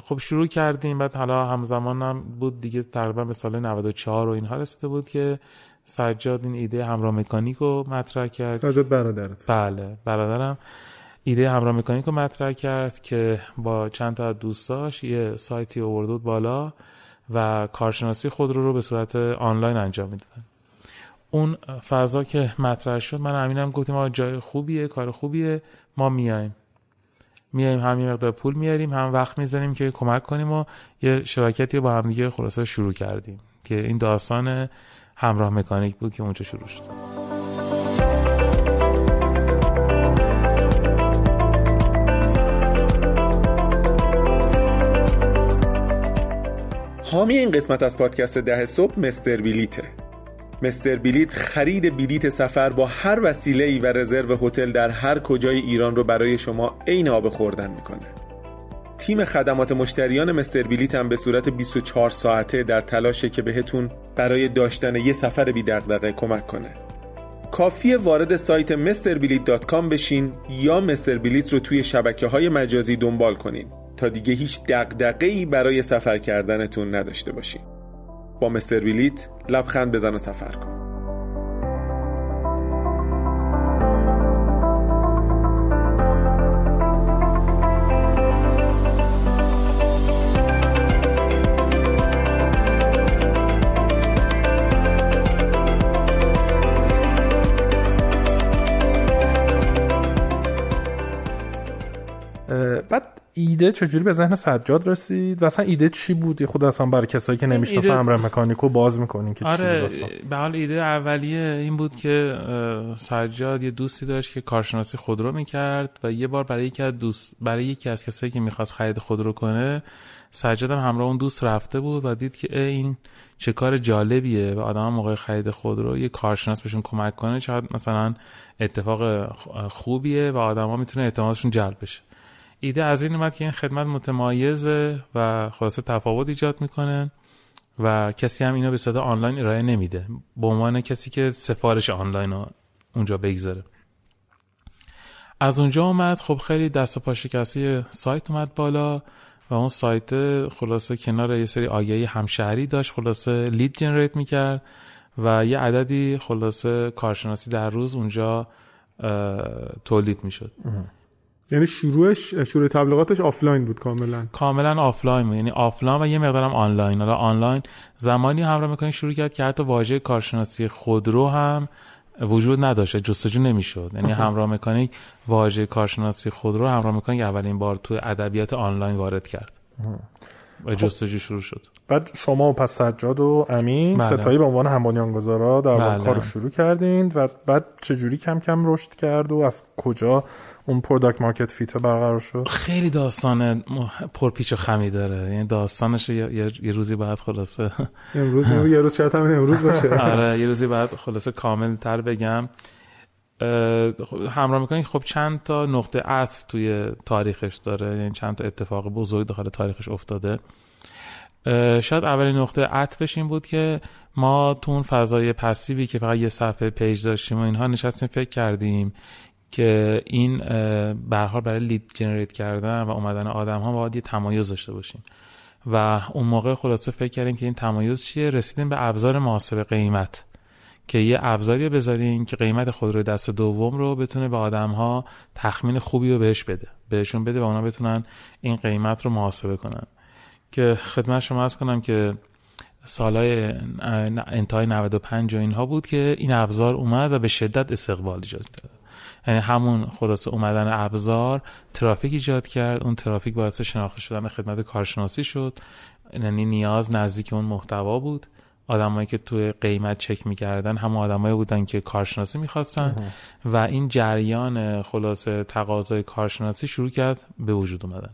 خب شروع کردیم بعد حالا همزمان هم بود دیگه تقریبا به سال 94 و اینها رسیده بود که سجاد این ایده همراه مکانیک رو مطرح کرد. سجاد برادرت. بله برادرم ایده همراه مکانیک رو مطرح کرد که با چند تا دوستاش یه سایتی آورد بالا و کارشناسی خود رو رو به صورت آنلاین انجام می‌دادن. اون فضا که مطرح شد من امینم گفتیم ما جای خوبیه کار خوبیه ما میایم. میایم هم یه مقدار پول میاریم هم وقت می‌زنیم که کمک کنیم و یه شراکتی با هم دیگه خلاصه شروع کردیم که این داستان همراه مکانیک بود که اونجا شروع شد. حامی این قسمت از پادکست ده صبح مستر بیلیته. مستر بیلیت خرید بلیت سفر با هر وسیله ای و رزرو هتل در هر کجای ایران رو برای شما عین آب خوردن می‌کنه. تیم خدمات مشتریان مستر بلیت هم به صورت 24 ساعته در تلاشه که بهتون برای داشتن یه سفر بی دغدغه کمک کنه. کافی وارد سایت مستربلیت.com بشین یا مستر بلیت رو توی شبکه های مجازی دنبال کنین تا دیگه هیچ دغدغه ای برای سفر کردنتون نداشته باشین. با مستر بلیت لبخند بزن و سفر کن. ایده چجوری به ذهن سجاد رسید؟ و اصلا ایده چی بود؟ خود اصلا برای کسایی که نمی‌شناسن ایده... امر مکانیکو باز می‌کنین که آره به حال ایده اولیه این بود که سجاد یه دوستی داشت که کارشناسی خودرو می‌کرد و یه بار برای یکی از دوست برای یکی از کسایی که می‌خواست خرید خودرو کنه سجاد هم همراه اون دوست رفته بود و دید که این چه کار جالبیه و آدم موقع خرید خودرو یه کارشناس بهشون کمک کنه شاید مثلا اتفاق خوبیه و آدما می‌تونه اعتمادشون جلب بشه. ایده از این اومد که این خدمت متمایزه و خلاصه تفاوت ایجاد می‌کنه و کسی هم اینو به صورت آنلاین ارائه نمیده. به عنوان کسی که سفارش آنلاین رو اونجا بگذاره. از اونجا اومد خب خیلی دست و پا شکستی سایت اومد بالا و اون سایت خلاصه کنار یه سری آگهی همشهری داشت خلاصه لید جنریت می‌کرد و یه عددی خلاصه کارشناسی در روز اونجا تولید می‌شد. یعنی شروعش شروع تبلیغاتش آفلاین بود کاملا. کاملا آفلاین بود. یعنی آفلاین و یه مقدارم آنلاین. حالا آنلاین زمانی همراه مکانیک شروع کرد که حتی واژه کارشناسی خودرو هم وجود نداشته جستجو نمی‌شد. یعنی همراه مکانیک واژه کارشناسی خودرو همراه مکانیک اولین بار تو ادبیات آنلاین وارد کرد. و. جستجو شروع شد. بعد شما و پس سجاد و امین بله. سه‌تایی به عنوان هم‌بنیان‌گذارا در بله. کار شروع کردین و بعد چجوری کم کم رشد کرد و از کجا اون product market fit برقرار شد. خیلی داستان پرپیچ و خمی داره. یعنی داستانش یه, یه روزی بعد خلاصه. امروز یه روز شاید همین امروز باشه. آره یه روزی بعد خلاصه کامل تر بگم همراه مکانیک. خب چند تا نقطه عطف توی تاریخش داره. یعنی چند تا اتفاق بزرگ داخل تاریخش افتاده. شاید اولین نقطه عطفش این بود که ما تو اون فضای passive ی که فقط یه صفحه page داشتیم و اینها نشستیم فکر کردیم که این به برای lead generate کردن و اومدن آدم ها باید یه تمایز داشته باشیم. و اون موقع خلاصه فکر کردیم که این تمایز چیه؟ رسیدیم به ابزار محاسبه قیمت. که یه ابزاری بذاریم که قیمت خودرو دست دوم رو بتونه به آدم ها تخمین خوبی رو بهش بده. بهشون بده و اونا بتونن این قیمت رو محاسبه کنن. که خدمت شما از کنم که سالهای انتهای 95 و اینها بود که این ابزار اومد و به شدت استقبال ایجاد کرد. همون خلاصه اومدن ابزار ترافیک ایجاد کرد. اون ترافیک باعث شناخته شدن خدمت کارشناسی شد. یعنی نیاز نزدیک اون محتوا بود. آدمایی که توی قیمت چک می‌کردن هم آدمایی بودن که کارشناسی می‌خواستن. و این جریان خلاصه تقاضای کارشناسی شروع کرد به وجود اومدن.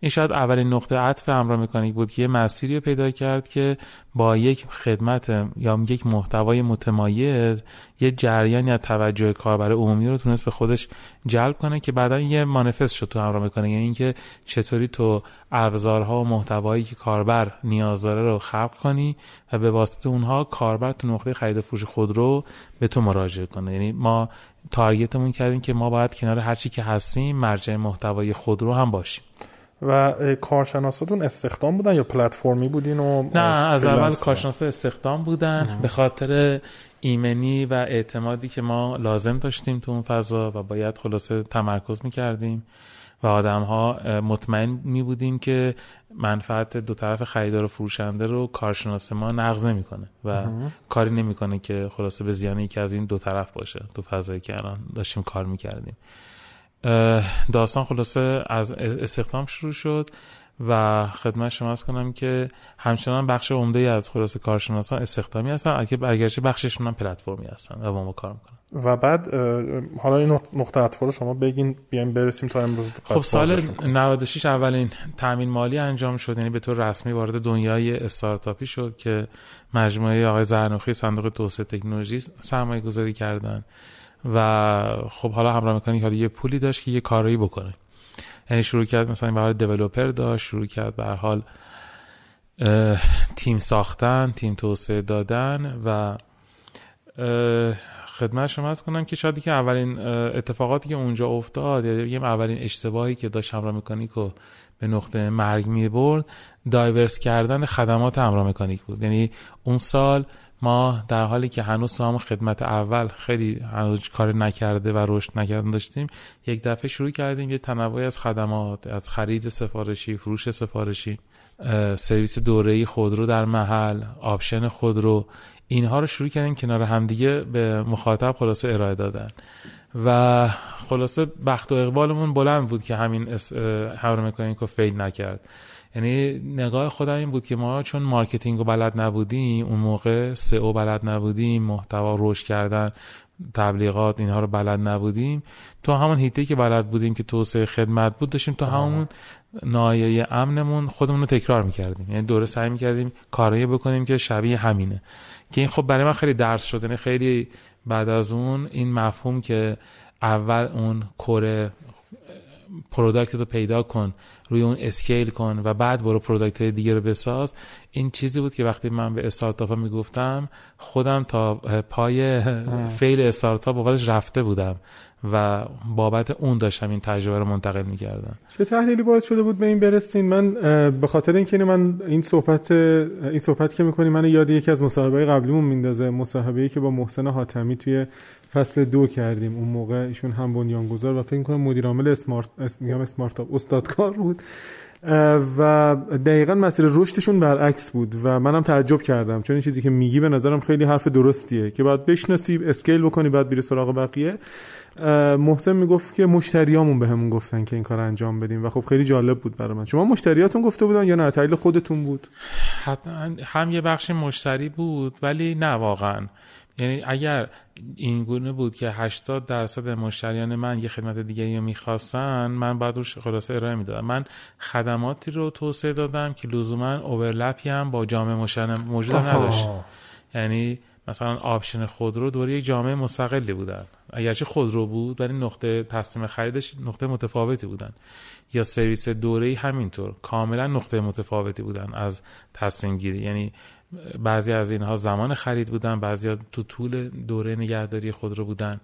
این شاید اولین نقطه عطف امرا مکانیک بود که یه مسیری پیدا کرد که با یک خدمت یا یک محتوای متمایز یه جریانی از توجه کاربر عمومی رو تونست به خودش جلب کنه که بعدا یه مانیفست شد تو امرا مکانیک. یعنی اینکه چطوری تو ابزارها و محتوایی که کاربر نیاز داره رو خلق کنی و به واسطه اونها کاربر تو نقطه خرید فروش خودرو به تو مراجعه کنه. یعنی ما تارگتمون کردیم که ما باید کنار هرچی که هستیم مرجع محتوای خودرو هم باشیم. و کارشناساتون استخدام بودن یا پلتفرمی بودین و نه از اول کارشناسا استخدام بودن به خاطر ایمنی و اعتمادی که ما لازم داشتیم تو اون فضا و باید خلاصه تمرکز می‌کردیم و آدم ها مطمئن می بودیم که منفعت دو طرف خریدار و فروشنده رو کارشناس ما نقض نمی‌کنه و کاری نمی‌کنه که خلاصه به زیان یکی از این دو طرف باشه. تو فضایی که الان داشتیم کار می‌کردیم. داستان خلاصه از استخدام شروع شد و خدمت شما از کنم که همچنان بخش عمده از خلاصه کارشناسان استخدامی هستن اگرچه بخششون هم پلتفرمی هستن و با ما کار می‌کنن. و بعد حالا این نقطه عطف رو شما بگین بیایم برسیم تا امروز خب سال 96 اولین تامین مالی انجام شد یعنی به طور رسمی وارد دنیای استارتاپی شد که مجموعه آقای زرنوخی صندوق توسعه تکنولوژی سرمایه گذاری کردن. و خب حالا همراه مکانیک حالا یه پولی داشت که یه کارایی بکنه. یعنی شروع کرد مثلا به حال داشت شروع کرد به حال تیم ساختن تیم توسعه دادن و خدمت شما از کنم که شاید که اولین اتفاقاتی که اونجا افتاد یا اولین اشتباهی که داشت همراه مکانیک رو به نقطه مرگ می برد diverse کردن خدمات همراه مکانیک بود. یعنی اون سال ما در حالی که هنوز تو خدمت اول خیلی هنوز کار نکرده و رشد نکردن داشتیم یک دفعه شروع کردیم یه تنوعی از خدمات از خرید سفارشی فروش سفارشی سرویس دوره‌ای خودرو در محل آپشن خودرو اینها رو شروع کردیم کنار همدیگه به مخاطب خلاصه ارائه دادن. و خلاصه بخت و اقبالمون بلند بود که همین همراه مکانیک fail نکرد. یعنی نگاه خودم این بود که ما چون marketing رو بلد نبودیم اون موقع سئو بلد نبودیم محتوا رشد کردن تبلیغات اینها رو بلد نبودیم. تو همون حیطه که بلد بودیم که توسعه خدمت بود داشتیم تو همون ناحیه امنمون خودمون رو تکرار می‌کردیم. یعنی دوره سعی می‌کردیم کارایی بکنیم که شبیه همینه. که این خب برای من خیلی درس شد. یعنی خیلی بعد از اون این مفهوم که اول اون core product رو پیدا کن. روی اون scale کن و بعد برو product های دیگه رو بساز. این چیزی بود که وقتی من به استارتاپ می‌گفتم خودم تا پای fail استارتاپ بابتش رفته بودم و بابت اون داشتم این تجربه رو منتقل می‌کردم. چه تحلیلی باعث شده بود به این برسین؟ من به خاطر اینکه من این صحبت این صحبت که می‌کنیم من یاد یکی از مصاحبه قبلیمون میندازه. مصاحبه که با محسن حاتمی توی فصل دو کردیم. اون موقع ایشون هم بنیانگذار و فکر کنم مدیر عامل اسمارت میگم اسمارت استادکار بود. و دقیقا مسیر رشدشون برعکس بود و منم تعجب کردم. چون این چیزی که میگی به نظرم خیلی حرف درستیه که باید بشناسی اسکیل بکنی بعد بیری سراغ بقیه. محسن می‌گفت که مشتریامون بهمون به گفتن که این کار انجام بدیم و خب خیلی جالب بود برای من. شما مشتریاتون گفته بودن یا نه؟ تحلیل خودتون بود؟ هم یه بخش مشتری بود ولی نه واقعا. یعنی اگر این گونه بود که 80 درصد مشتریان من یه خدمت دیگه رو می‌خواستن من بعد روش خلاصه ارائه می‌دادم. من خدماتی رو توسعه دادم که لزوما اوورلپی هم با جامعه مشتری موجود نداشت. یعنی مثلا آپشن خودرو دوره یک جامعه مستقلی بودن. اگرچه خودرو بود ولی نقطه تصمیم خریدش نقطه متفاوتی بودن. یا سرویس دوره همینطور. کاملا نقطه متفاوتی بودن از تصمیم گیری. یعنی بعضی از اینها زمان خرید بودن بعضی تو طول دوره نگهداری خود رو بودن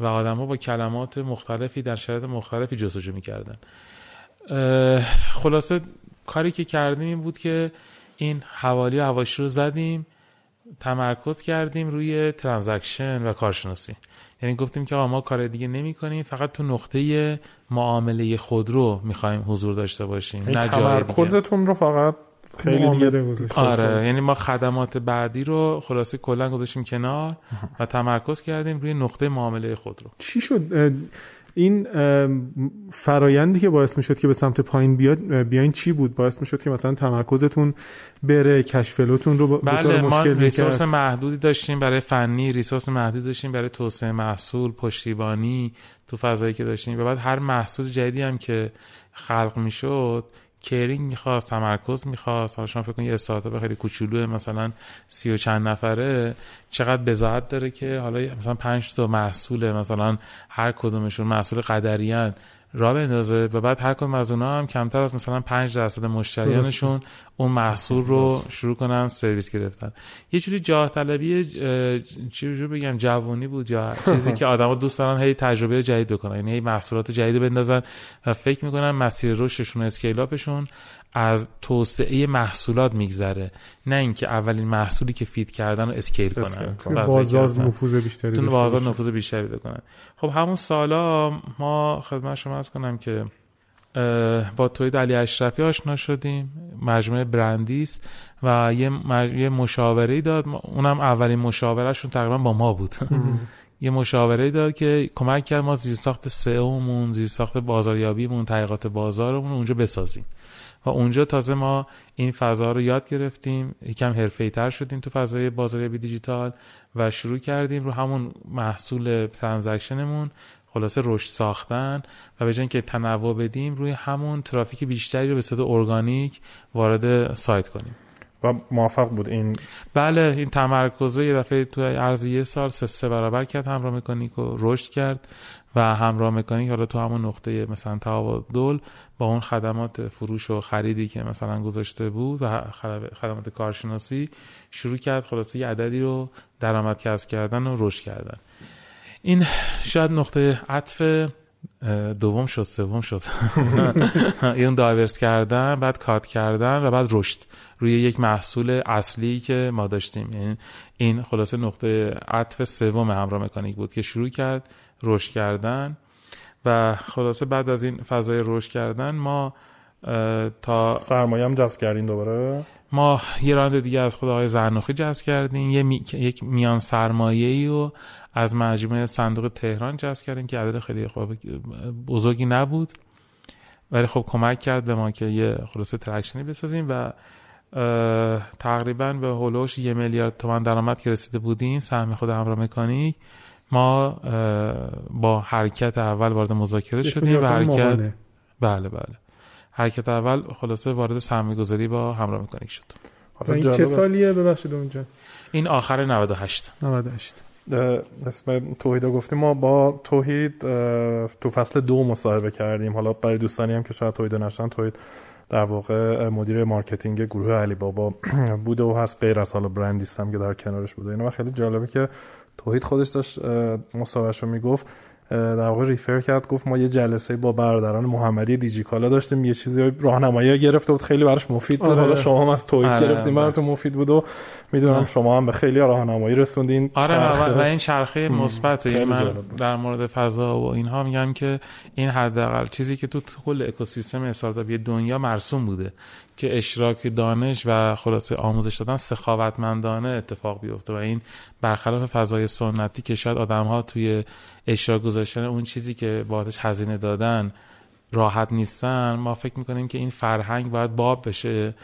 و آدم ها با کلمات مختلفی در شرایط مختلفی جستجو می‌کردن. خلاصه کاری که کردیم این بود که این حوالی و حواشی رو زدیم تمرکز کردیم روی ترانزکشن و کارشناسی. یعنی گفتیم که آقا ما کار دیگه نمی کنیم فقط تو نقطه معامله خودرو می‌خوایم حضور داشته باشیم یعنی نه تمرکزتون رو فقط خیلی دیگه. آره یعنی ما خدمات بعدی رو خلاصه کلا گذاشتیم کنار و تمرکز کردیم روی نقطه معامله خودرو چی شد؟ این فرایندی که باعث می‌شد که به سمت پایین بیاد بیاین چی بود؟ باعث می‌شد که مثلا تمرکزتون بره کشفلوتون رو بله ما مشکل ریسورس می‌کرد محدودی داشتیم برای فنی ریسورس محدودی داشتیم برای توسعه محصول پشتیبانی تو فضایی که داشتیم. و بعد هر محصول جدیدی هم که خلق می‌شد کیرینگ می‌خواست تمرکز می‌خواست. حالا شما فکر کنید یه استارتاپ خیلی کوچولو مثلا سی و چند نفره. چقدر بضاعت داره که حالا مثلا پنج تا محصول مثلا هر کدومشون محصول قدریان. را بندازه و بعد هر کدوم از اونها هم کمتر از مثلا 5 درصد مشتریانشون اون محصول رو شروع کنن سرویس گرفتن. یه جوری جاه طلبی چی رو بگم جوونی بود یا چیزی که آدما دوست دارن هی تجربه جدید بکنن. یعنی هی محصولات جدید بندازن و فکر می‌کنن مسیر رشدشون scale up شون از توسعه محصولات میگذره. نه اینکه اولین محصولی که fit کردن رو scale کنن. فضایی بازار. نفوذ بیشتری بازار. نفوذ بیشتری پیدا کنن خب همون سالا ما خدمت شما عرض کنم که با توید علی اشرفی آشنا شدیم. مجموعه برندیس و یه, مج... یه مشاوره داد. اونم اولین مشاورهشون تقریبا با ما بود. یه مشاوره داد که کمک کرد ما زیرساخت سئومون زیرساخت بازاریابیمون تحقیقات بازارمون اونجا بسازیم. و اونجا تازه ما این فضا رو یاد گرفتیم. یکم حرفه‌ای تر شدیم تو فضای بازاریابی دیجیتال و شروع کردیم رو همون محصول ترانزکشنمون خلاصه رشد ساختن و به اینکه تنوع بدیم روی همون ترافیک بیشتری رو به صورت ارگانیک وارد سایت کنیم. و موفق بود این؟ بله این تمرکزه یه دفعه تو عرض یه سال سه سه برابر کرد همراه مکانیک و رشد کرد. و همراه مکانیک حالا تو همون نقطه مثلا تعادل با اون خدمات فروش و خریدی که مثلا گذاشته بود و خدمات کارشناسی شروع کرد خلاصه یه عددی رو درآمد کسب کردن و رشد کردن. این شاید نقطه عطف دوم شد سوم شد. این دایورس کردن بعد کات کردن و بعد رشد روی یک محصول اصلی که ما داشتیم. یعنی این خلاصه نقطه عطف سوم همراه مکانیک بود که شروع کرد رشد کردن. و خلاصه بعد از این فضای رشد کردن ما تا سرمایه هم جذب کردین دوباره؟ ما یه round دیگه از خود آقای زرنوخی جذب کردیم. یه می... یک میان سرمایه ای رو از مجموعه صندوق تهران جذب کردیم که عدد خیلی خوب بزرگی نبود. ولی خب کمک کرد به ما که یه خلاصه traction ی بسازیم و تقریبا به حول و حوش یه میلیارد تومن درآمد که رسیده بودیم. سهم خود همراه مکانیک. ما با حرکت اول وارد مذاکره شدیم و حرکت ماهانه. بله بله. حرکت اول خلاصه وارد سرمایه گذاری با همراه مکانیک شد. حالا این چه. سالیه؟ ببخشید اونجا این آخر 98 98 اه، اسم توحید گفتیم. ما با توحید تو فصل دو مصاحبه کردیم. حالا برای دوستانی هم که شاید توحید رو نشنیدن توحید در واقع مدیر marketing گروه علی بابا بوده و هست غیر از حالا برندیست هم که در کنارش بوده. اینا خیلی جالبه که توحید خودش داشت مصاحبهش رو می‌گفت در واقع ریفر کرد گفت ما یه جلسه با برادران محمدی دیجیکالا داشتیم یه چیزی راهنمایی گرفته بود خیلی براش مفید بود آره. حالا شما هم از توحید آره، گرفتیم آره. براتون مفید بود و می‌دونم. شما هم به خیلی راهنمایی رسوندین آره و, این چرخه مثبت من. در مورد فضا و اینها میگم که این حداقل چیزی که تو کل اکوسیستم استارتاپی دنیا مرسوم بوده که اشراک دانش و خلاصه آموزش دادن سخاوتمندانه اتفاق بیفته و این برخلاف فضای سنتی که شاید آدم ها توی اشراک گذاشتن اون چیزی که باهاش هزینه دادن راحت نیستن ما فکر می‌کنیم که این فرهنگ باید باب بشه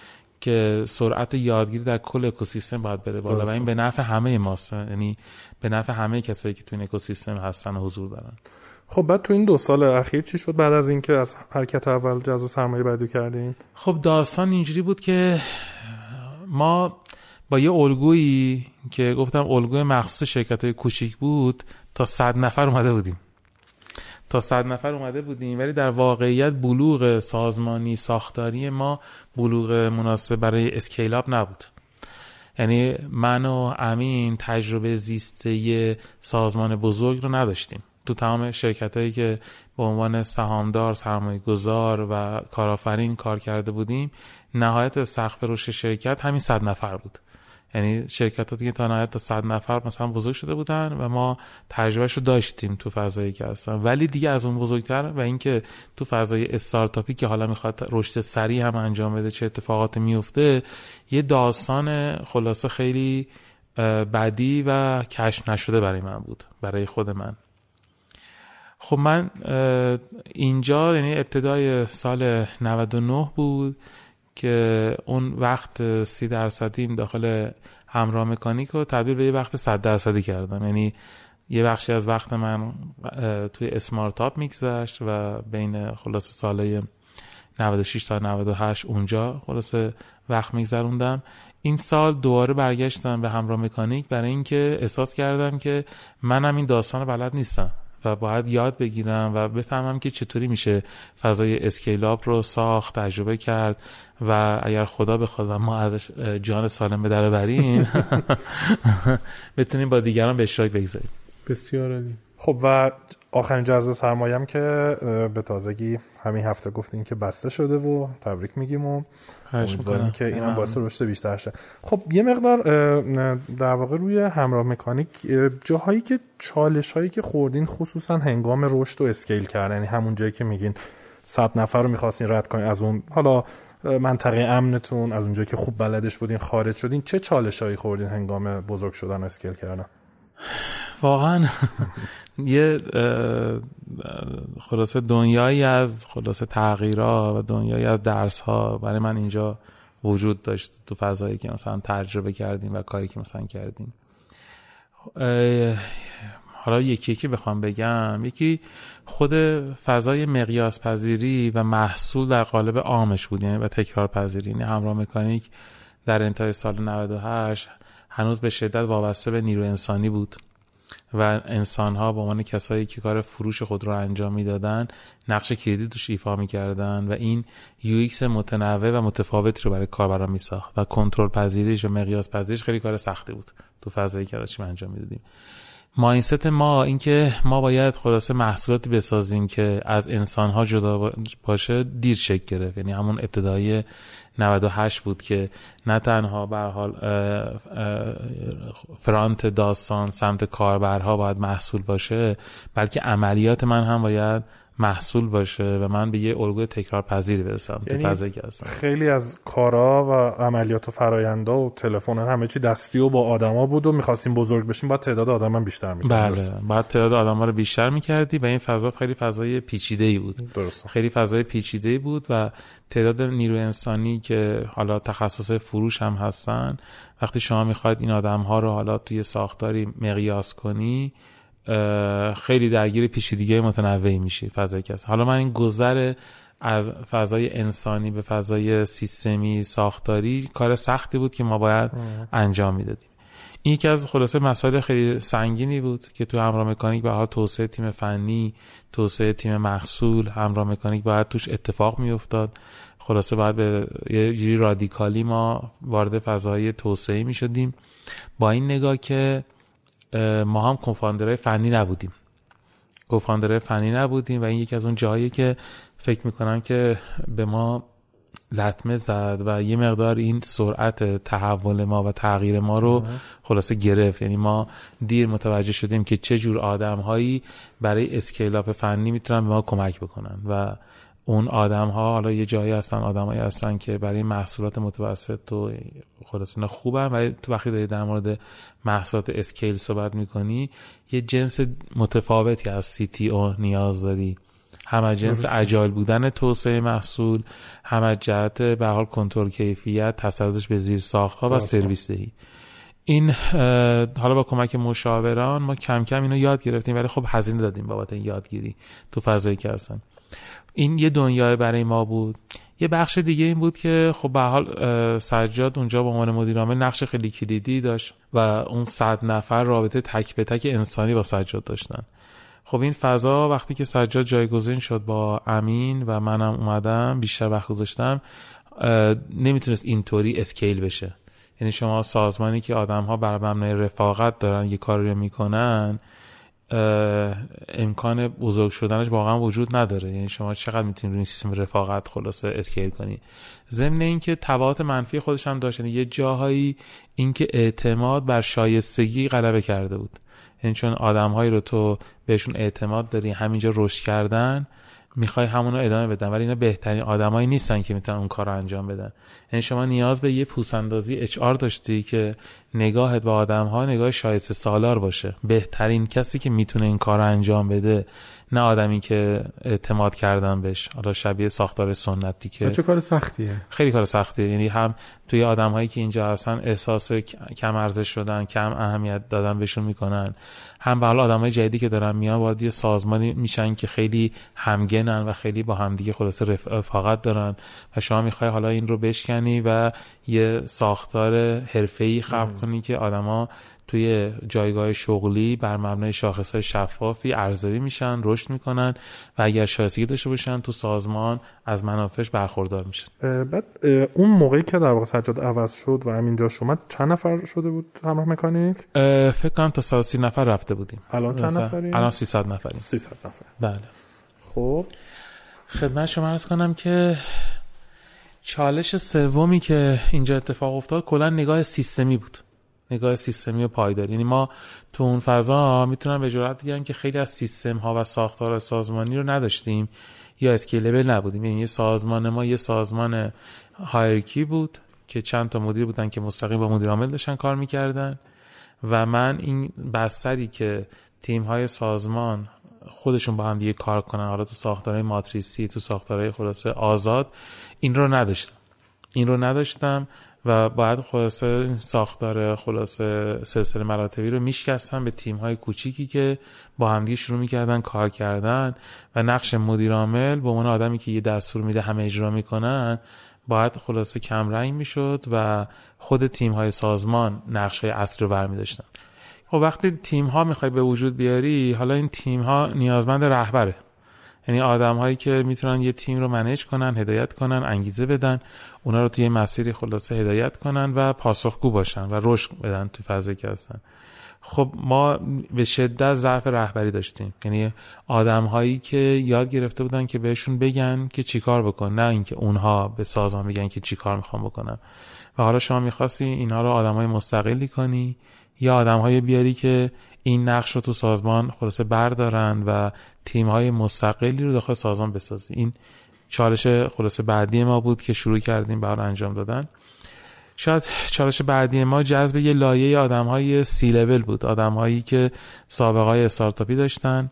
که سرعت یادگیری در کل اکوسیستم باید بره بالا و. این به نفع همه ماست یعنی به نفع همه کسایی که تو این اکوسیستم هستن و حضور دارن خب بعد تو این دو سال اخیر چی شد بعد از اینکه از حرکت اول جذب سرمایه بعدی کردین؟ خب داستان اینجوری بود که ما با یه الگویی که گفتم الگوی مخصوص شرکت های کوچیک بود تا صد نفر اومده بودیم. تا صد نفر اومده بودیم ولی در واقعیت بلوغ سازمانی ساختاری ما بلوغ مناسب برای اسکیل اپ نبود. یعنی من و امین تجربه زیسته سازمان بزرگ رو نداشتیم. تو تمام شرکت هایی که به عنوان سهامدار سرمایه گذار و کارآفرین کار کرده بودیم نهایت سقف رشد شرکت همین صد نفر بود. یعنی شرکت که تا نهایت تا صد نفر مثلا بزرگ شده بودن و ما تجربهش رو داشتیم تو فضایی که هستن. ولی دیگه از اون بزرگتر و اینکه تو فضای استارتاپی که حالا می‌خواد رشد سریع هم انجام بده چه اتفاقات میفته یه داستان خلاصه خیلی بدی و کشف نشده برای من بود برای خود من. خب من اینجا یعنی ابتدای سال 99 بود که اون وقت سی درصدیم داخل همراه مکانیک رو تبدیل به یه وقت صد درصدی کردم. یعنی یه بخشی از وقت من توی اسمارتاپ میگذشت و بین خلاص ساله 96 تا 98 اونجا خلاص وقت میگذروندم. این سال دوباره برگشتم به همراه مکانیک برای اینکه احساس کردم که منم این داستان بلد نیستم. و باید یاد بگیرم و بفهمم که چطوری میشه فضای اسکیلاب رو ساخت تجربه کرد و اگر خدا بخواد و ما ازش جان سالم به در بریم بتونیم با دیگران به اشتراک بگذاریم. بسیار عالی. خب و آخرین جذب سرمایه‌ام که به تازگی همین هفته گفتین که بسته شده و تبریک میگیم و امیدواریم که اینم باعث رشد بیشتر شه. خب یه مقدار در واقع روی همراه مکانیک جاهایی که چالش هایی که خوردین خصوصا هنگام رشد و اسکیل کردن یعنی همون جایی که میگین صد نفر رو می‌خواستین رد کنین از اون حالا منطقه امنتون از اونجایی که خوب بلدش بودین خارج شدین چه چالش هایی خوردین هنگام بزرگ شدن و اسکیل کردن؟ واقعا. یه خلاصه دنیایی از خلاصه تغییرها و دنیایی از درس ها برای من اینجا وجود داشت تو فضایی که مثلا تجربه کردیم و کاری که مثلا کردیم. حالا یکی یکی بخوام بگم. یکی خود فضای مقیاس پذیری و محصول در قالب عامش بود یعنی و تکرار پذیری یعنی همراه مکانیک در انتهای سال 98 هنوز به شدت وابسته به نیرو انسانی بود و انسان ها به عنوان کسایی که کار فروش خود رو انجام می‌دادن نقش کلیدی توش ایفا می‌کردن و این UX متنوع و متفاوتی رو برای کاربران میساخت و کنترل پذیریش و مقیاس پذیریش خیلی کار سختی بود. تو فضایی که داشتیم انجام می‌دادیم. mindset ما اینکه ما باید خلاصه محصولاتی بسازیم که از انسان ها جدا باشه دیر شکل گرفت. یعنی همون ابتدایی 98 بود که نه تنها به حال front داستان سمت کاربرها باید محصول باشه بلکه عملیات من هم باید محصول باشه و من به یه الگوی تکرار پذیری برسم یعنی تو فضایی که هستم خیلی از کارا و عملیات و فرایندا و تلفن همه چی دستی و با آدما بود و می‌خواستیم بزرگ بشیم باید تعداد آدم هم بیشتر می‌کردیم بله باید تعداد آدم رو بیشتر می‌کردی و این فضا خیلی فضای پیچیده ای بود. درست. خیلی فضای پیچیده ای بود و تعداد نیرو انسانی که حالا تخصص فروش هم هستن وقتی شما می‌خواید این آدم ها رو حالا توی ساختاری مقیاس کنی خیلی درگیر پیچیدگی متنوعی میشی فضای کس. حالا من این گذر از فضای انسانی به فضای سیستمی ساختاری کار سختی بود که ما باید انجام می‌دادیم. این یکی از خلاصه مسائل خیلی سنگینی بود که تو همراه مکانیک به حال توسعه تیم فنی توسعه تیم محصول همراه مکانیک باید توش اتفاق میافتاد. خلاصه باید به یه جوری رادیکالی ما وارد فضای توسعه می شدیم با این نگاه که ما هم کوفاندرهای فنی نبودیم. کوفاندرهای فنی نبودیم و این یکی از اون جایی که فکر می‌کنم که به ما لطمه زد و یه مقدار این سرعت تحول ما و تغییر ما رو خلاصه گرفت. یعنی ما دیر متوجه شدیم که چه جور آدم هایی برای اسکیل فنی می‌تونن به ما کمک بکنن و اون آدم ها حالا یه جایی هستن آدمایی هستن که برای محصولات متوسط و خلاصه خوبن ولی تو وقتی داری در مورد محصولات اسکیل صحبت می‌کنی یه جنس متفاوتی از سی تی او نیاز داری. هم جنس اجال بودن توسعه محصول هم جهت به حال کنترل کیفیت تسلطش به زیر ساخت ها و سرویس دهی. این حالا با کمک مشاوران ما کم کم اینو یاد گرفتیم ولی خب هزینه دادیم بابت این یادگیری تو فضایی که هستن. این یه دنیای برای ما بود. یه بخش دیگه این بود که خب به حال سجاد اونجا به عنوان مدیر عامل نقش خیلی کلیدی داشت و اون صد نفر رابطه تک به تک انسانی با سجاد داشتن. خب این فضا وقتی که سجاد جایگزین شد با امین و منم اومدم بیشتر وقت گذاشتم نمی‌تونست اینطوری اسکیل بشه. یعنی شما سازمانی که آدم ها بر مبنای رفاقت دارن یه کاری می‌کنن امکان بزرگ شدنش واقعا وجود نداره. یعنی شما چقدر می‌تونید روی سیستم رفاقت خلاصه اسکیل کنی. ضمن اینکه تبعات منفی خودش هم داشت. یعنی یه جاهایی اینکه اعتماد بر شایستگی غلبه کرده بود. یعنی چون آدمهایی رو تو بهشون اعتماد داری همینجا رشد کردن می‌خوای همون رو ادامه بدن ولی اینا بهترین آدمایی نیستن که می‌تونن اون کار رو انجام بدن. یعنی شما نیاز به یه پوسندازی اچ آر داشتی که نگاهت به آدم ها نگاه شایسته سالار باشه. بهترین کسی که می‌تونه این کار رو انجام بده نه آدمی که اعتماد کردن بهش. حالا شبیه ساختار سنتی که چه کار سختیه. خیلی کار سختیه. یعنی هم توی آدم هایی که اینجا هستن احساس کم ارزش شدن کم اهمیت دادن بهشون می‌کنن. هم به حال آدم های جدیدی که دارن میان باید یه سازمانی میشن که خیلی همگنن و خیلی با همدیگه خلاصه رفاقت دارن و شما می‌خوای حالا این رو بشکنی و یه ساختار حرفه‌ای خلق کنی که آدما توی جایگاه شغلی بر مبنای شاخص های شفافی ارزیابی میشن رشد می‌کنن و اگر شایستگی داشته باشن تو سازمان از منافعش برخوردار میشن. بعد اون موقعی که در واقع سجاد عوض شد و همینجا شما چند نفر شده بود همراه مکانیک؟ فکر کنم تا 130 نفر رفته بودیم. الان چند نفریم؟ الان 300 نفریم. 300 نفر. بله. خب. خدمت شما عرض کنم که چالش سومی که اینجا اتفاق افتاد کلا نگاه سیستمی بود. نگاه سیستمی و پایداری. یعنی ما تو اون فضا می‌تونم به جرات بگم که خیلی از سیستم ها و ساختار سازمانی رو نداشتیم یا اسکیلبل نبودیم. یعنی سازمان ما یه سازمان هایرکی بود که چند تا مدیر بودن که مستقیم با مدیر عامل داشتن کار می‌کردن. و من این بستری که تیم های سازمان خودشون با هم دیگه کار کنن حالا تو ساختارهای ماتریسی تو ساختارهای خلاصه آزاد این رو نداشتم. این رو نداشتم. و باید خلاصه این ساختار خلاصه سلسله مراتبی رو میشکستن به تیم های کوچیکی که با همدیگه شروع می‌کردن کار کردن و نقش مدیر عامل به عنوان آدمی که یه دستور میده همه اجرا می‌کنن باید خلاصه کم رنگ می‌شد و خود تیم های سازمان نقش های اصلی رو برمی داشتن خب وقتی تیم ها می‌خوای به وجود بیاری حالا این تیم ها نیازمند رهبره. یعنی آدم هایی که می‌تونن یه تیم رو منیج کنن هدایت کنن انگیزه بدن اونا رو توی مسیری خلاصه هدایت کنن و پاسخگو باشن و رشد بدن توی فضایی که هستن. خب ما به شدت ضعف رهبری داشتیم. یعنی آدم هایی که یاد گرفته بودن که بهشون بگن که چیکار بکن نه اینکه اونها به سازمان بگن که چیکار می‌خوام بکنم و حالا شما می‌خواستی اینها رو آدم های مستقلی کنی یا آدم های بیاری که این نقش رو تو سازمان خلاصه بردارن و تیم های مستقلی رو داخل سازمان بسازی. این چالش خلاصه بعدی ما بود که شروع کردیم برای انجام دادن. شاید چالش بعدی ما جذب یه لایه آدم های سی لول بود. آدم هایی که سابقه های استارتاپی داشتن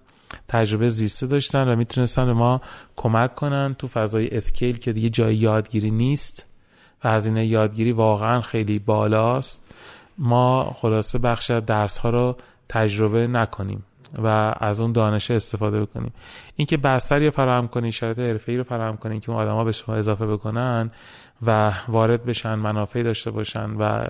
تجربه زیسته داشتن و می‌تونستن به ما کمک کنن تو فضای اسکیل که دیگه جای یادگیری نیست و هزینه یادگیری واقعا خیلی بالاست. ما خلاصه بخش درس ها رو تجربه نکنیم و از اون دانش استفاده بکنیم. اینکه بستری رو فراهم کنی شرایط حرفه‌ای رو فراهم کنی که اون آدما به شما اضافه بکنن و وارد بشن منافعی داشته باشن و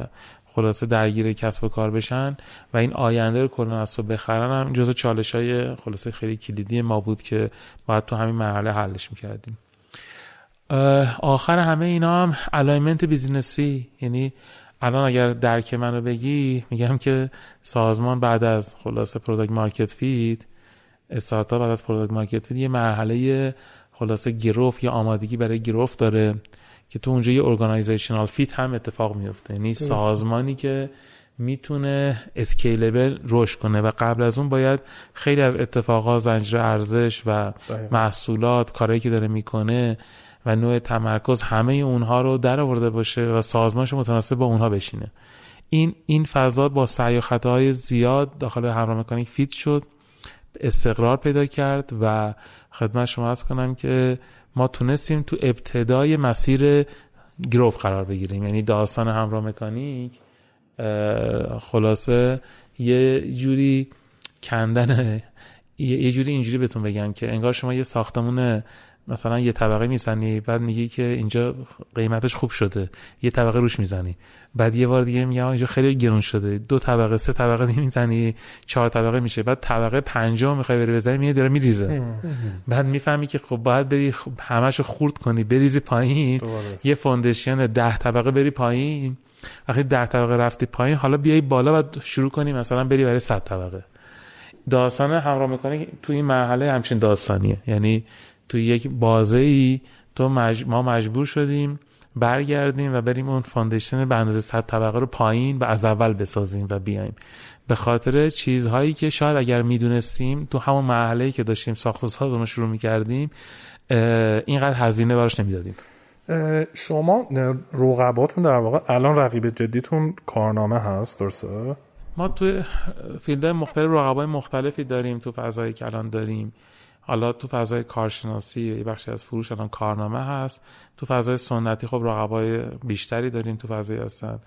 خلاصه درگیر کسب و کار بشن و این آینده رو کلا از بخرن هم جزو چالش های خلاصه خیلی کلیدی ما بود که باید تو همین مرحله حلش می‌کردیم. آخر همه اینا هم alignment بیزینسی یعنی الان اگر درک من رو بگی میگم که سازمان بعد از خلاصه product market fit استارتاپ بعد از product market fit یه مرحله خلاصه growth یا آمادگی برای growth داره که تو اونجا یه organizational fit هم اتفاق میفته. یعنی سازمانی که می‌تونه scalable رشد کنه و قبل از اون باید خیلی از اتفاقات زنجیره ارزش و محصولات کاری که داره می‌کنه و نوع تمرکز همه اونها رو در آورده باشه و سازمانش متناسب با اونها بشینه. این این فضا با سعی و خطاهای زیاد داخل همراه مکانیک fit شد استقرار پیدا کرد و خدمت شما از کنم که ما تونستیم تو ابتدای مسیر گروف قرار بگیریم. یعنی داستان همراه مکانیک خلاصه یه جوری کندن یه جوری اینجوری بهتون بگم که انگار شما یه ساختمون مثلا یه طبقه می‌زنی بعد میگی که اینجا قیمتش خوب شده یه طبقه روش می‌زنی. بعد یه بار دیگه میگه اینجا خیلی گرون شده دو طبقه سه طبقه می‌زنی چهار طبقه میشه. بعد طبقه پنجم می‌خوای بری بزنی میگه داره میریزه. بعد می‌فهمی که خب باید بری همشو خورد کنی بریزی پایین. یه foundation ده طبقه بری پایین. وقتی ده طبقه رفتی پایین حالا بیای بالا و شروع کنی مثلا بری برای 100 طبقه. داستان همراه مکانیک تو این مرحله همچین داستانیه. یعنی تو یک بازه ای تو ما مجبور شدیم برگردیم و بریم اون foundation به اندازه 100 طبقه رو پایین و از اول بسازیم و بیایم. به خاطر چیزهایی که شاید اگر می‌دونستیم تو همون مرحله که داشتیم ساخت و سازمون شروع می‌کردیم اینقدر هزینه براش نمی‌دادیم. شما رقباتون در واقع الان رقیب جدیتون کارنامه هست درسته؟ ما توی فیلد مختلف رقبای مختلفی داریم تو فضایی که الان داریم. حالا تو فضای کارشناسی یه بخشی از فروش الان کارنامه هست. تو فضای سنتی خب رقبای بیشتری داریم تو فضای هستن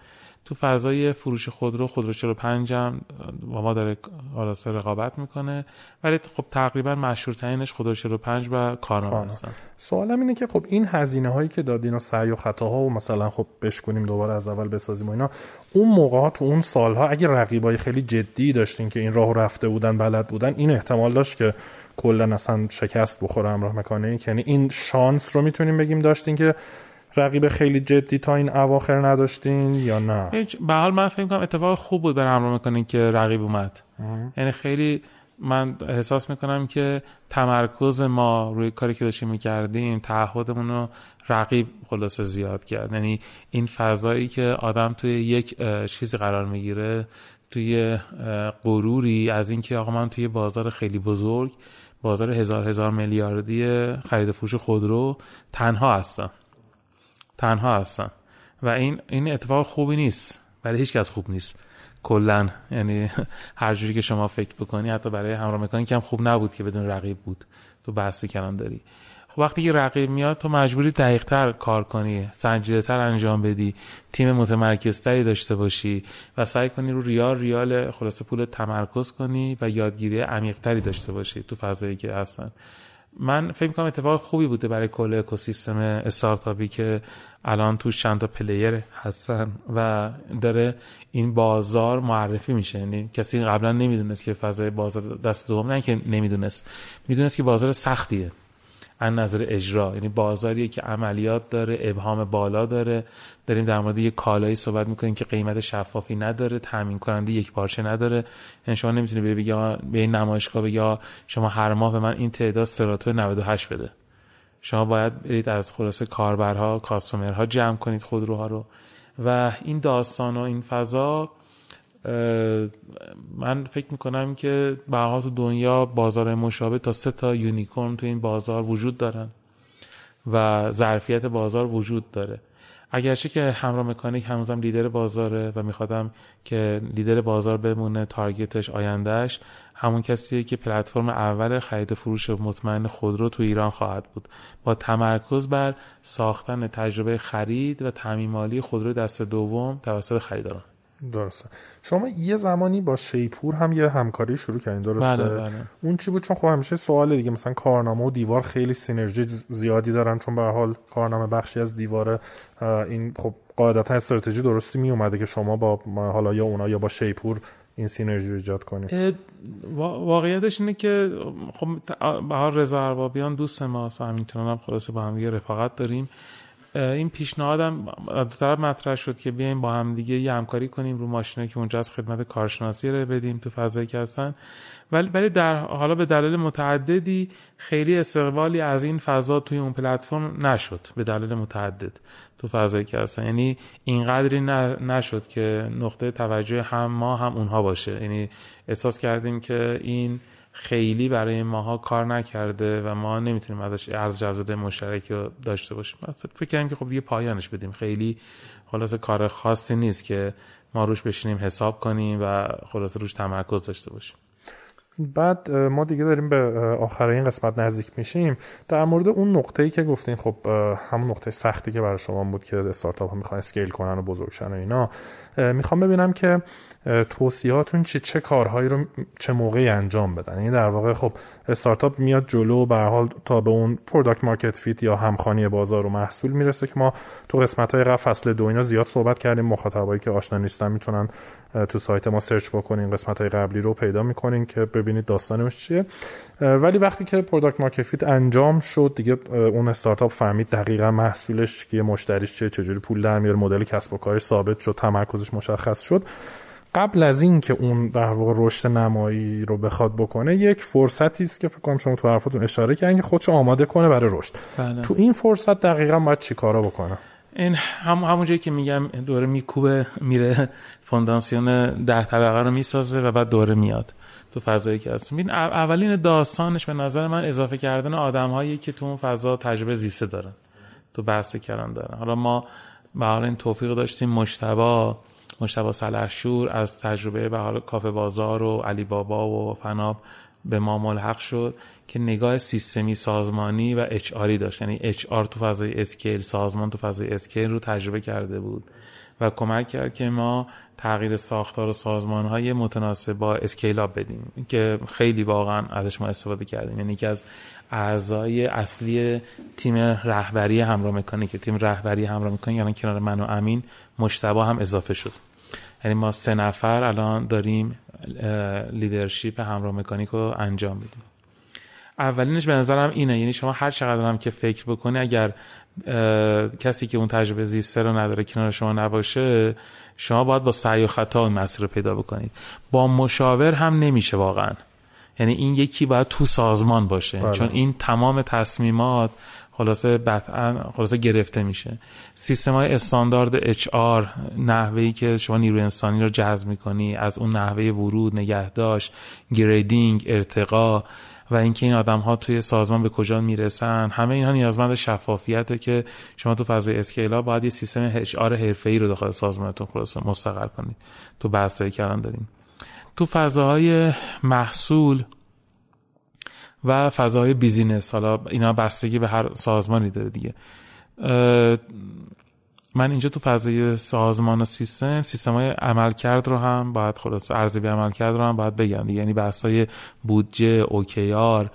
تو فضای فروش خودرو خودرو 45 هم با ما داره آراسته رقابت می‌کنه. ولی خب تقریبا مشهورترینش خودرو 45 و کارنامه هستن. سوالم اینه که خب این هزینه هایی که دادین و سعی و خطاها و مثلا خب بشکنیم دوباره از اول بسازیم و اینا اون موقع تو اون سالها اگه رقیبای خیلی جدی داشتین که این راهو رفته بودن بلد بودن این احتمال داشت که کلا اصلا شکست بخوره همراه مکانیک یعنی این شانس رو می‌تونیم بگیم داشتین که رقیب خیلی جدی تا این اواخر نداشتین یا نه؟ به حال من فکر کنم اتفاق خوب بود برای همراه مکانیک که رقیب اومد. یعنی خیلی من احساس می‌کنم که تمرکز ما روی کاری که داشتیم می‌کردیم تعهدمون رو رقیب خلاصه زیاد کرد. یعنی این فضایی که آدم توی یک چیزی قرار می‌گیره توی غروری از اینکه آقا من توی بازار خیلی بزرگ بازار هزار هزار میلیاردی خرید فروش خودرو تنها هستن تنها هستن و این این اتفاق خوبی نیست. برای هیچ کس خوب نیست. کلا. یعنی هر جوری که شما فکر بکنی حتی برای همراه مکانیک هم خوب نبود که بدون رقیب بود. تو بحثی کلان داری. وقتی که رقیب میاد تو مجبوری دقیقتر کار کنی سنجیده تر انجام بدی تیم متمرکزتری داشته باشی و سعی کنی رو ریال ریال خلاصه پول تمرکز کنی و یادگیری عمیقتری داشته باشی تو فضایی که هستن. من فکر می‌کنم اتفاق خوبی بوده برای کل اکوسیستم استارتاپی که الان تو چند تا پلیر هستن و داره این بازار معرفی میشه. یعنی کسی قبلا نمی‌دونست که فضای بازار دست دوم نه که نمی‌دونست. می‌دونست که بازار سختیه. از نظر اجرا. یعنی بازاریه که عملیات داره ابهام بالا داره. داریم در مورد یک کالایی صحبت می‌کنیم که قیمت شفافی نداره تامین کننده یک پارچه نداره. یعنی شما نمی‌تونی بری بگی به این نمایشگاه بگی شما هر ماه به من این تعداد سراتو 98 بده. شما باید برید از خلاصه کاربرها کاستومرها جمع کنید خودروها رو. و این داستان و این فضا من فکر می‌کنم که برها تو دنیا بازار مشابه تا سه تا یونیکورن تو این بازار وجود دارن و ظرفیت بازار وجود داره. اگرچه که همراه مکانیک هنوزم لیدر بازاره و میخوادم که لیدر بازار بمونه تارگتش آیندهش همون کسیه که پلتفرم اول خرید فروش مطمئن خودرو تو ایران خواهد بود. با تمرکز بر ساختن تجربه خرید و تعمیم خودرو دست دوم توسط خریداران. درسته. شما یه زمانی با شیپور هم یه همکاری شروع کردین درسته؟ بله بله. اون چی بود؟ چون خب همیشه سوال دیگه مثلا کارنامه و دیوار خیلی سینرژی زیادی دارن چون به حال کارنامه بخشی از دیواره این خب قاعدتا استراتژی درستی می اومده که شما با حالا یا اونا یا با شیپور این سینرژی رو ایجاد کنید واقعیتش اینه که خب به حال رضا اربابیان دوست ما همینطور هم خلاصه با هم رفاقت داریم. این پیشنهادم طرف مطرح شد که بیایم با هم دیگه یه همکاری کنیم رو ماشینه که اونجا از خدمت کارشناسی رو بدیم تو فضایی که هستن. ولی ولی در حالا به دلیل متعددی خیلی استقبالی از این فضا توی اون پلتفرم نشد به دلیل متعدد تو فضایی که هستن. یعنی اینقدری نشد که نقطه توجه هم ما هم اونها باشه. یعنی احساس کردیم که این خیلی برای ماها کار نکرده و ما نمی‌تونیم ازش ارز جوزده مشترک رو داشته باشیم. فکر کنیم که خب یه پایانش بدیم. خیلی خلاصه کار خاصی نیست که ما روش بشینیم حساب کنیم و خلاصه روش تمرکز داشته باشیم. بعد ما دیگه داریم به آخر این قسمت نزدیک میشیم. در مورد اون نقطه‌ای که گفتین خب همون نقطه سختی که برای شما بود که استارتاپ ها می‌خوان scale کنن و بزرگ شن و اینا می‌خوام ببینم که توصیهاتون چه چه کارهایی رو چه موقعی انجام بدن؟ یعنی در واقع خب استارتاپ میاد جلو به حال تا به اون product market fit یا همخوانی بازار و محصول می‌رسه که ما تو قسمت های قبل فصل دو اینا زیاد صحبت کردیم. مخاطبایی که آشنا نیستن می‌تونن تو سایت ما search بکنین. قسمت های قبلی رو پیدا می‌کنین که ببینید داستانش چیه. ولی وقتی که product market fit انجام شد دیگه اون استارتاپ فهمید دقیقا محصولش چیه مشتریش کیه چجوری پول در میاره مدل کسب و کارش ثابت شد تمرکزش مشخص شد. قبل از این که اون در واقع رشد نمایی رو بخواد بکنه یک فرصتی است که فکر کنم شما تو حرفاتون اشاره کردین که خودشو آماده کنه برای رشد. بله. تو این فرصت دقیقا باید چیکارا بکنه؟ این هم همون جایی که میگم داره میکوبه میره فونداسیون ده طبقه رو می‌سازه و بعد داره میاد تو فضایی که هست این اولین داستانش به نظر من اضافه کردن آدم هایی که تو اون فضا تجربه زیسته دارن تو بحث کردن دارن. حالا ما به این توفیق داشتیم مشتبا مشتبا سلحشور از تجربه به حال کافه بازار و علی بابا و فناب به ما ملحق شد که نگاه سیستمی سازمانی و اچ داشت. یعنی اچ تو فضای اسکیل سازمان تو فضای اسکیل رو تجربه کرده بود و کمک کرد که ما تغییر ساختار و سازمان های متناسب با scale up بدیم که خیلی واقعا ازش ما استفاده کردیم. یعنی که از اعضای اصلی تیم رهبری همراه مکانیک تیم رهبری همراه مکانیک یعنی کنار من و امین مجتبی هم اضافه شد. یعنی ما سه نفر الان داریم leadership همراه مکانیک رو انجام میدیم. اولینش به نظرم اینه یعنی شما هر چقدر هم که فکر بکنی اگر کسی که اون تجربه زیسته رو نداره کنار شما نباشه شما باید با سعی و خطا این مسیر رو پیدا بکنید. با مشاور هم نمیشه واقعا. یعنی این یکی باید تو سازمان باشه. بله. چون این تمام تصمیمات خلاصه بطعا خلاصه گرفته میشه. سیستم های استاندارد اچ آر نحوهی که شما نیروی انسانی رو جذب می‌کنی از اون نحوه ورود نگهداشت گریدینگ ارتقا و اینکه این آدم ها توی سازمان به کجا می‌رسن همه اینها نیازمند شفافیته که شما تو فضای scale باید یه سیستم HR حرفه‌ای رو داخل سازمانتون خلاصه مستقر کنید. تو بحثایی الان داریم. تو فضاهای محصول و فضاهای بیزینس. حالا اینا بستگی به هر سازمانی داره دیگه. من اینجا تو فضای سازمان و سیستم سیستم های عملکرد رو هم باید خلاصه ارزیابی عملکرد رو هم باید بگم دیگه. یعنی بحث های بودجه OKR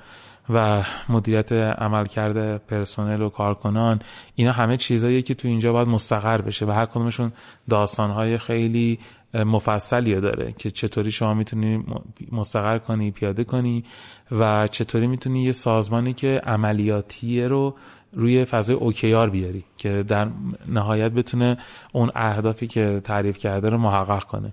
و مدیریت عملکرد پرسنل و کارکنان اینا همه چیزاییه که تو اینجا باید مستقر بشه و هر کدومشون داستانهای خیلی مفصلی داره که چطوری شما می‌تونی مستقر کنی پیاده کنی و چطوری می‌تونی یه سازمانی که عملیاتیه رو روی فضای اوکیار بیاری که در نهایت بتونه اون اهدافی که تعریف کرده رو محقق کنه.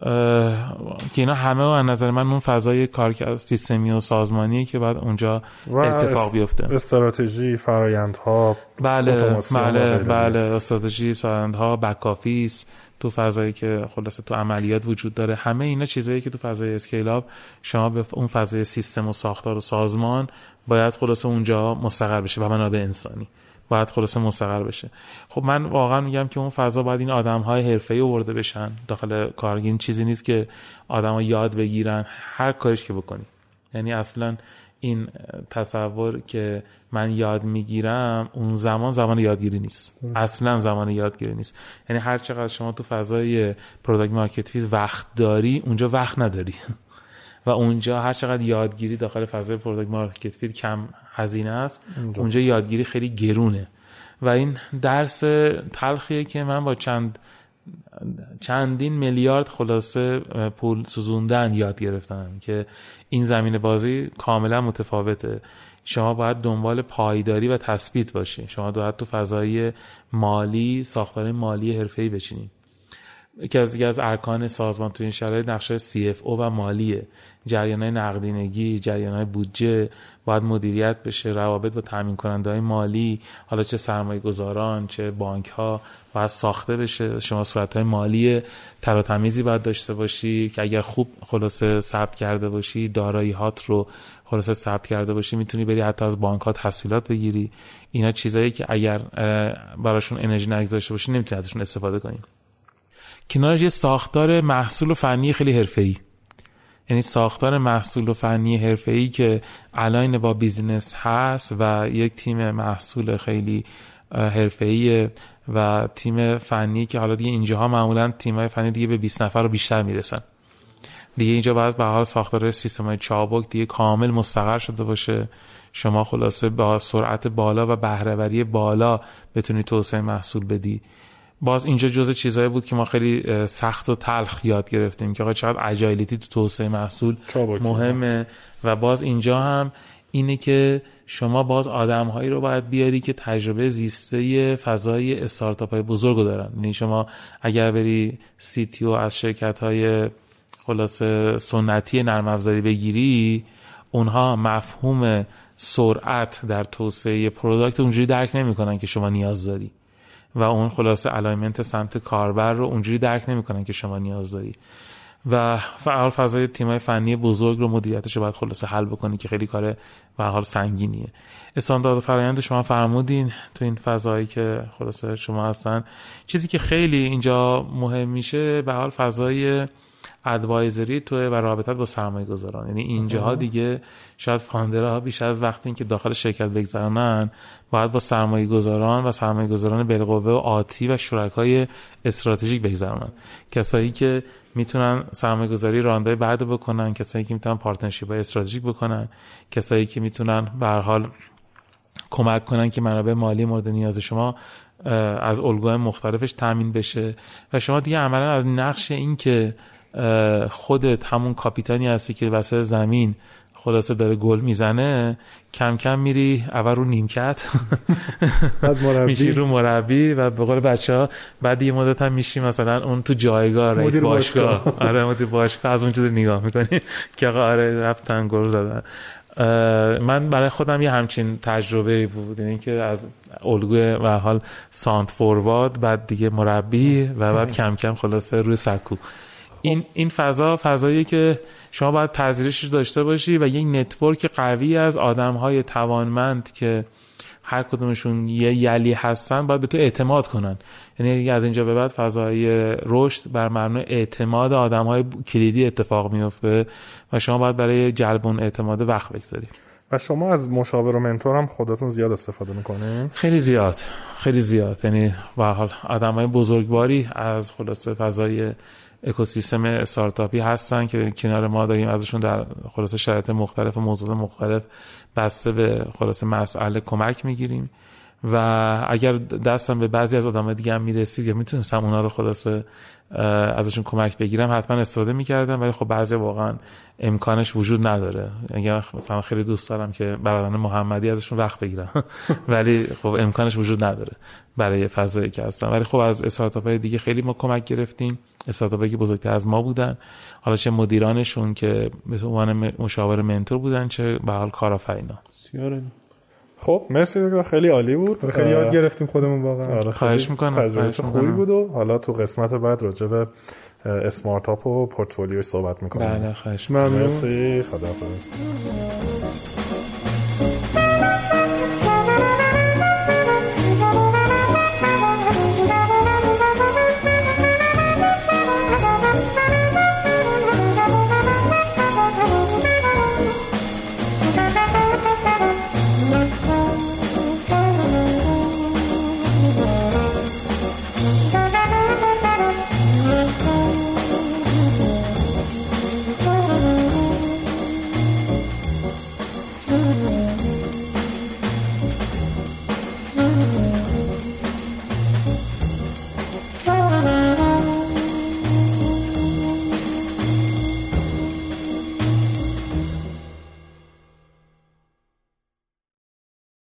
که اینا همه و نظر من اون فضای کار سیستمی و سازمانیه که بعد اونجا اتفاق بیفته. استراتژی فرایندها بله بله بله استراتژی فرایندها back office تو فضایی که خلاصه تو عملیات وجود داره. همه اینا چیزایی که تو فضای scale شما به اون فضای سیستم و ساختار و سازمان باید خلاصه اونجا مستقر بشه و منابع انسانی. باید خلاصه مستقر بشه. خب من واقعا میگم که اون فضا باید این آدم های حرفه‌ای آورده بشن. داخل کار این چیزی نیست که آدما یاد بگیرن. هر کاریش که بکنی. یعنی اصلا این تصور که من یاد می‌گیرم اون زمان زمان یادگیری نیست. اصلا زمان یادگیری نیست. یعنی هر چقدر شما تو فضای product market fit وقت داری اونجا وقت نداری. و اونجا هر چقدر یادگیری داخل فضای product market fit کم هزینه است. اونجا یادگیری خیلی گرونه. و این درس تلخیه که من با چند چندین میلیارد خلاصه پول سوزوندن یاد گرفتم که این زمین بازی کاملا متفاوته. شما باید دنبال پایداری و تثبیت باشی. شما باید تو فضای مالی ساختار مالی حرفه‌ای بچینید یکی از دیگه از ارکان سازمان تو این شرایط نقشه CFO و مالیه. جریان های نقدینگی جریان های بودجه باید مدیریت بشه روابط با تامین کننده های مالی حالا چه سرمایه گذاران چه بانک ها باید ساخته بشه. شما صورت های مالی تراتمیزی باید داشته باشی که اگر خوب خلاصه ثبت کرده باشی دارایی هات رو خلاصه ثبت کرده باشی می‌تونی بری حتی از بانک ها تحصیلات بگیری. اینا چیزایی که اگر براشون انرژی نگذاشته باشی نمی‌تونی ازشون استفاده کنی. کنارش یه ساختار محصول و فنی خیلی حرفه‌ای. یعنی ساختار محصول و فنی حرفه‌ای که align با بیزینس هست و یک تیم محصول خیلی حرفه‌ای و تیم فنی که حالا دیگه اینجاها معمولا تیم‌های فنی دیگه به 20 نفر رو بیشتر می‌رسن. دیگه اینجا باید به حال ساختار سیستم های چابک دیگه کامل مستقر شده باشه. شما خلاصه با سرعت بالا و بهره‌وری بالا بتونی توسعه محصول بدی. باز اینجا جزء چیزهایی بود که ما خیلی سخت و تلخ یاد گرفتیم که آقا چقدر agility تو توسعه محصول مهمه. و باز اینجا هم اینه که شما باز آدم هایی رو باید بیاری که تجربه زیسته فضای استارتاپ های بزرگ دارن. یعنی شما اگر بری CTO از شرکت های خلاصه سنتی نرم افزاری بگیری اونها مفهوم سرعت در توسعه product اونجوری درک نمی‌کنن که شما نیاز داری. و اون خلاصه alignment سمت کاربر رو اونجوری درک نمی‌کنن که شما نیاز داری. و فعال فضای تیمای فنی بزرگ رو مدیریتش باید خلاصه حل بکنی که خیلی کار به حال سنگینیه. استاندارد فرایند شما فرمودین تو این فضایی که خلاصه شما هستن. چیزی که خیلی اینجا مهم میشه به حال فضای ادوایزری تو و رابطت با سرمایه گذاران یعنی اینجاها دیگه شاید فاندرها بیش از وقتی که داخل شرکت بگذرانن باید با سرمایه گذاران و سرمایه گذاران بالقوه و آتی و شرکای استراتژیک بگذرانن کسایی که می‌تونن سرمایه گذاری round بعد بکنن کسایی که می‌تونن partnership های استراتژیک بکنن کسایی که می‌تونن به حال کمک کنن که منابع مالی مورد نیاز شما از الگوهای مختلفش تامین بشه. و شما دیگه عملا از نقش این که خودت همون کاپیتانی هستی که وسط زمین خلاصه داره گل می‌زنه کم کم میری اول رو نیمکت. میشی رو مربی و به قول بچه ها بعد یه مدت هم میشی مثلا اون تو جایگاه رئیس باشگاه. آره مدیر باشگاه. از اون چیز نگاه می‌کنی که آقا آره رفتن گل زدن. من برای خودم یه همچین تجربه بود. یعنی که از الگوی و حال center forward بعد دیگه مربی و بعد کم کم خلاصه روی سکو. این این فضا فضایی که شما باید پذیرشش داشته باشی و یک network قوی از آدم های توانمند که هر کدومشون یه یلی هستن باید به تو اعتماد کنن. یعنی از اینجا به بعد فضای رشد بر مبنای اعتماد آدم های کلیدی اتفاق میفته و شما باید برای جلب اون اعتماد وقت بگذارید. و شما از مشاور و منتور هم خودتون زیاد استفاده می‌کنه خیلی زیاد. خیلی زیاد. یعنی به حال آدم های بزرگواری از خلاصه فضای اکوسیستم استارتاپی هستن که کنار ما داریم ازشون در خلاصه شرایط مختلف و موضوع مختلف بسته به خلاصه مسئله کمک می‌گیریم. و اگر دستم به بعضی از آدم دیگه هم می‌رسید یا می‌تونستم اونا رو خلاصه ازشون کمک بگیرم حتما استفاده می‌کردم ولی خب بعضی واقعا امکانش وجود نداره. اگر مثلا خیلی دوست دارم که برادران محمدی ازشون وقت بگیرم. ولی خب امکانش وجود نداره برای فضایی که هستن. ولی خب از استارتاپ های دیگه خیلی ما کمک گرفتیم. استارتاپ که بزرگتر از ما بودن. حالا چه مدیرانشون که به عنوان مشاور منتور بودن چه به حال کارآفرینا. خب مرسی خیلی عالی بود. آره، خیلی یاد گرفتیم خودمون واقعا. آره خواهش می‌کنم تجربه خوبی بود و حالا تو قسمت بعد راجع به اسمارت اپ و پورتفولیو صحبت می‌کنیم. بله خواهش مرسی خداحافظ.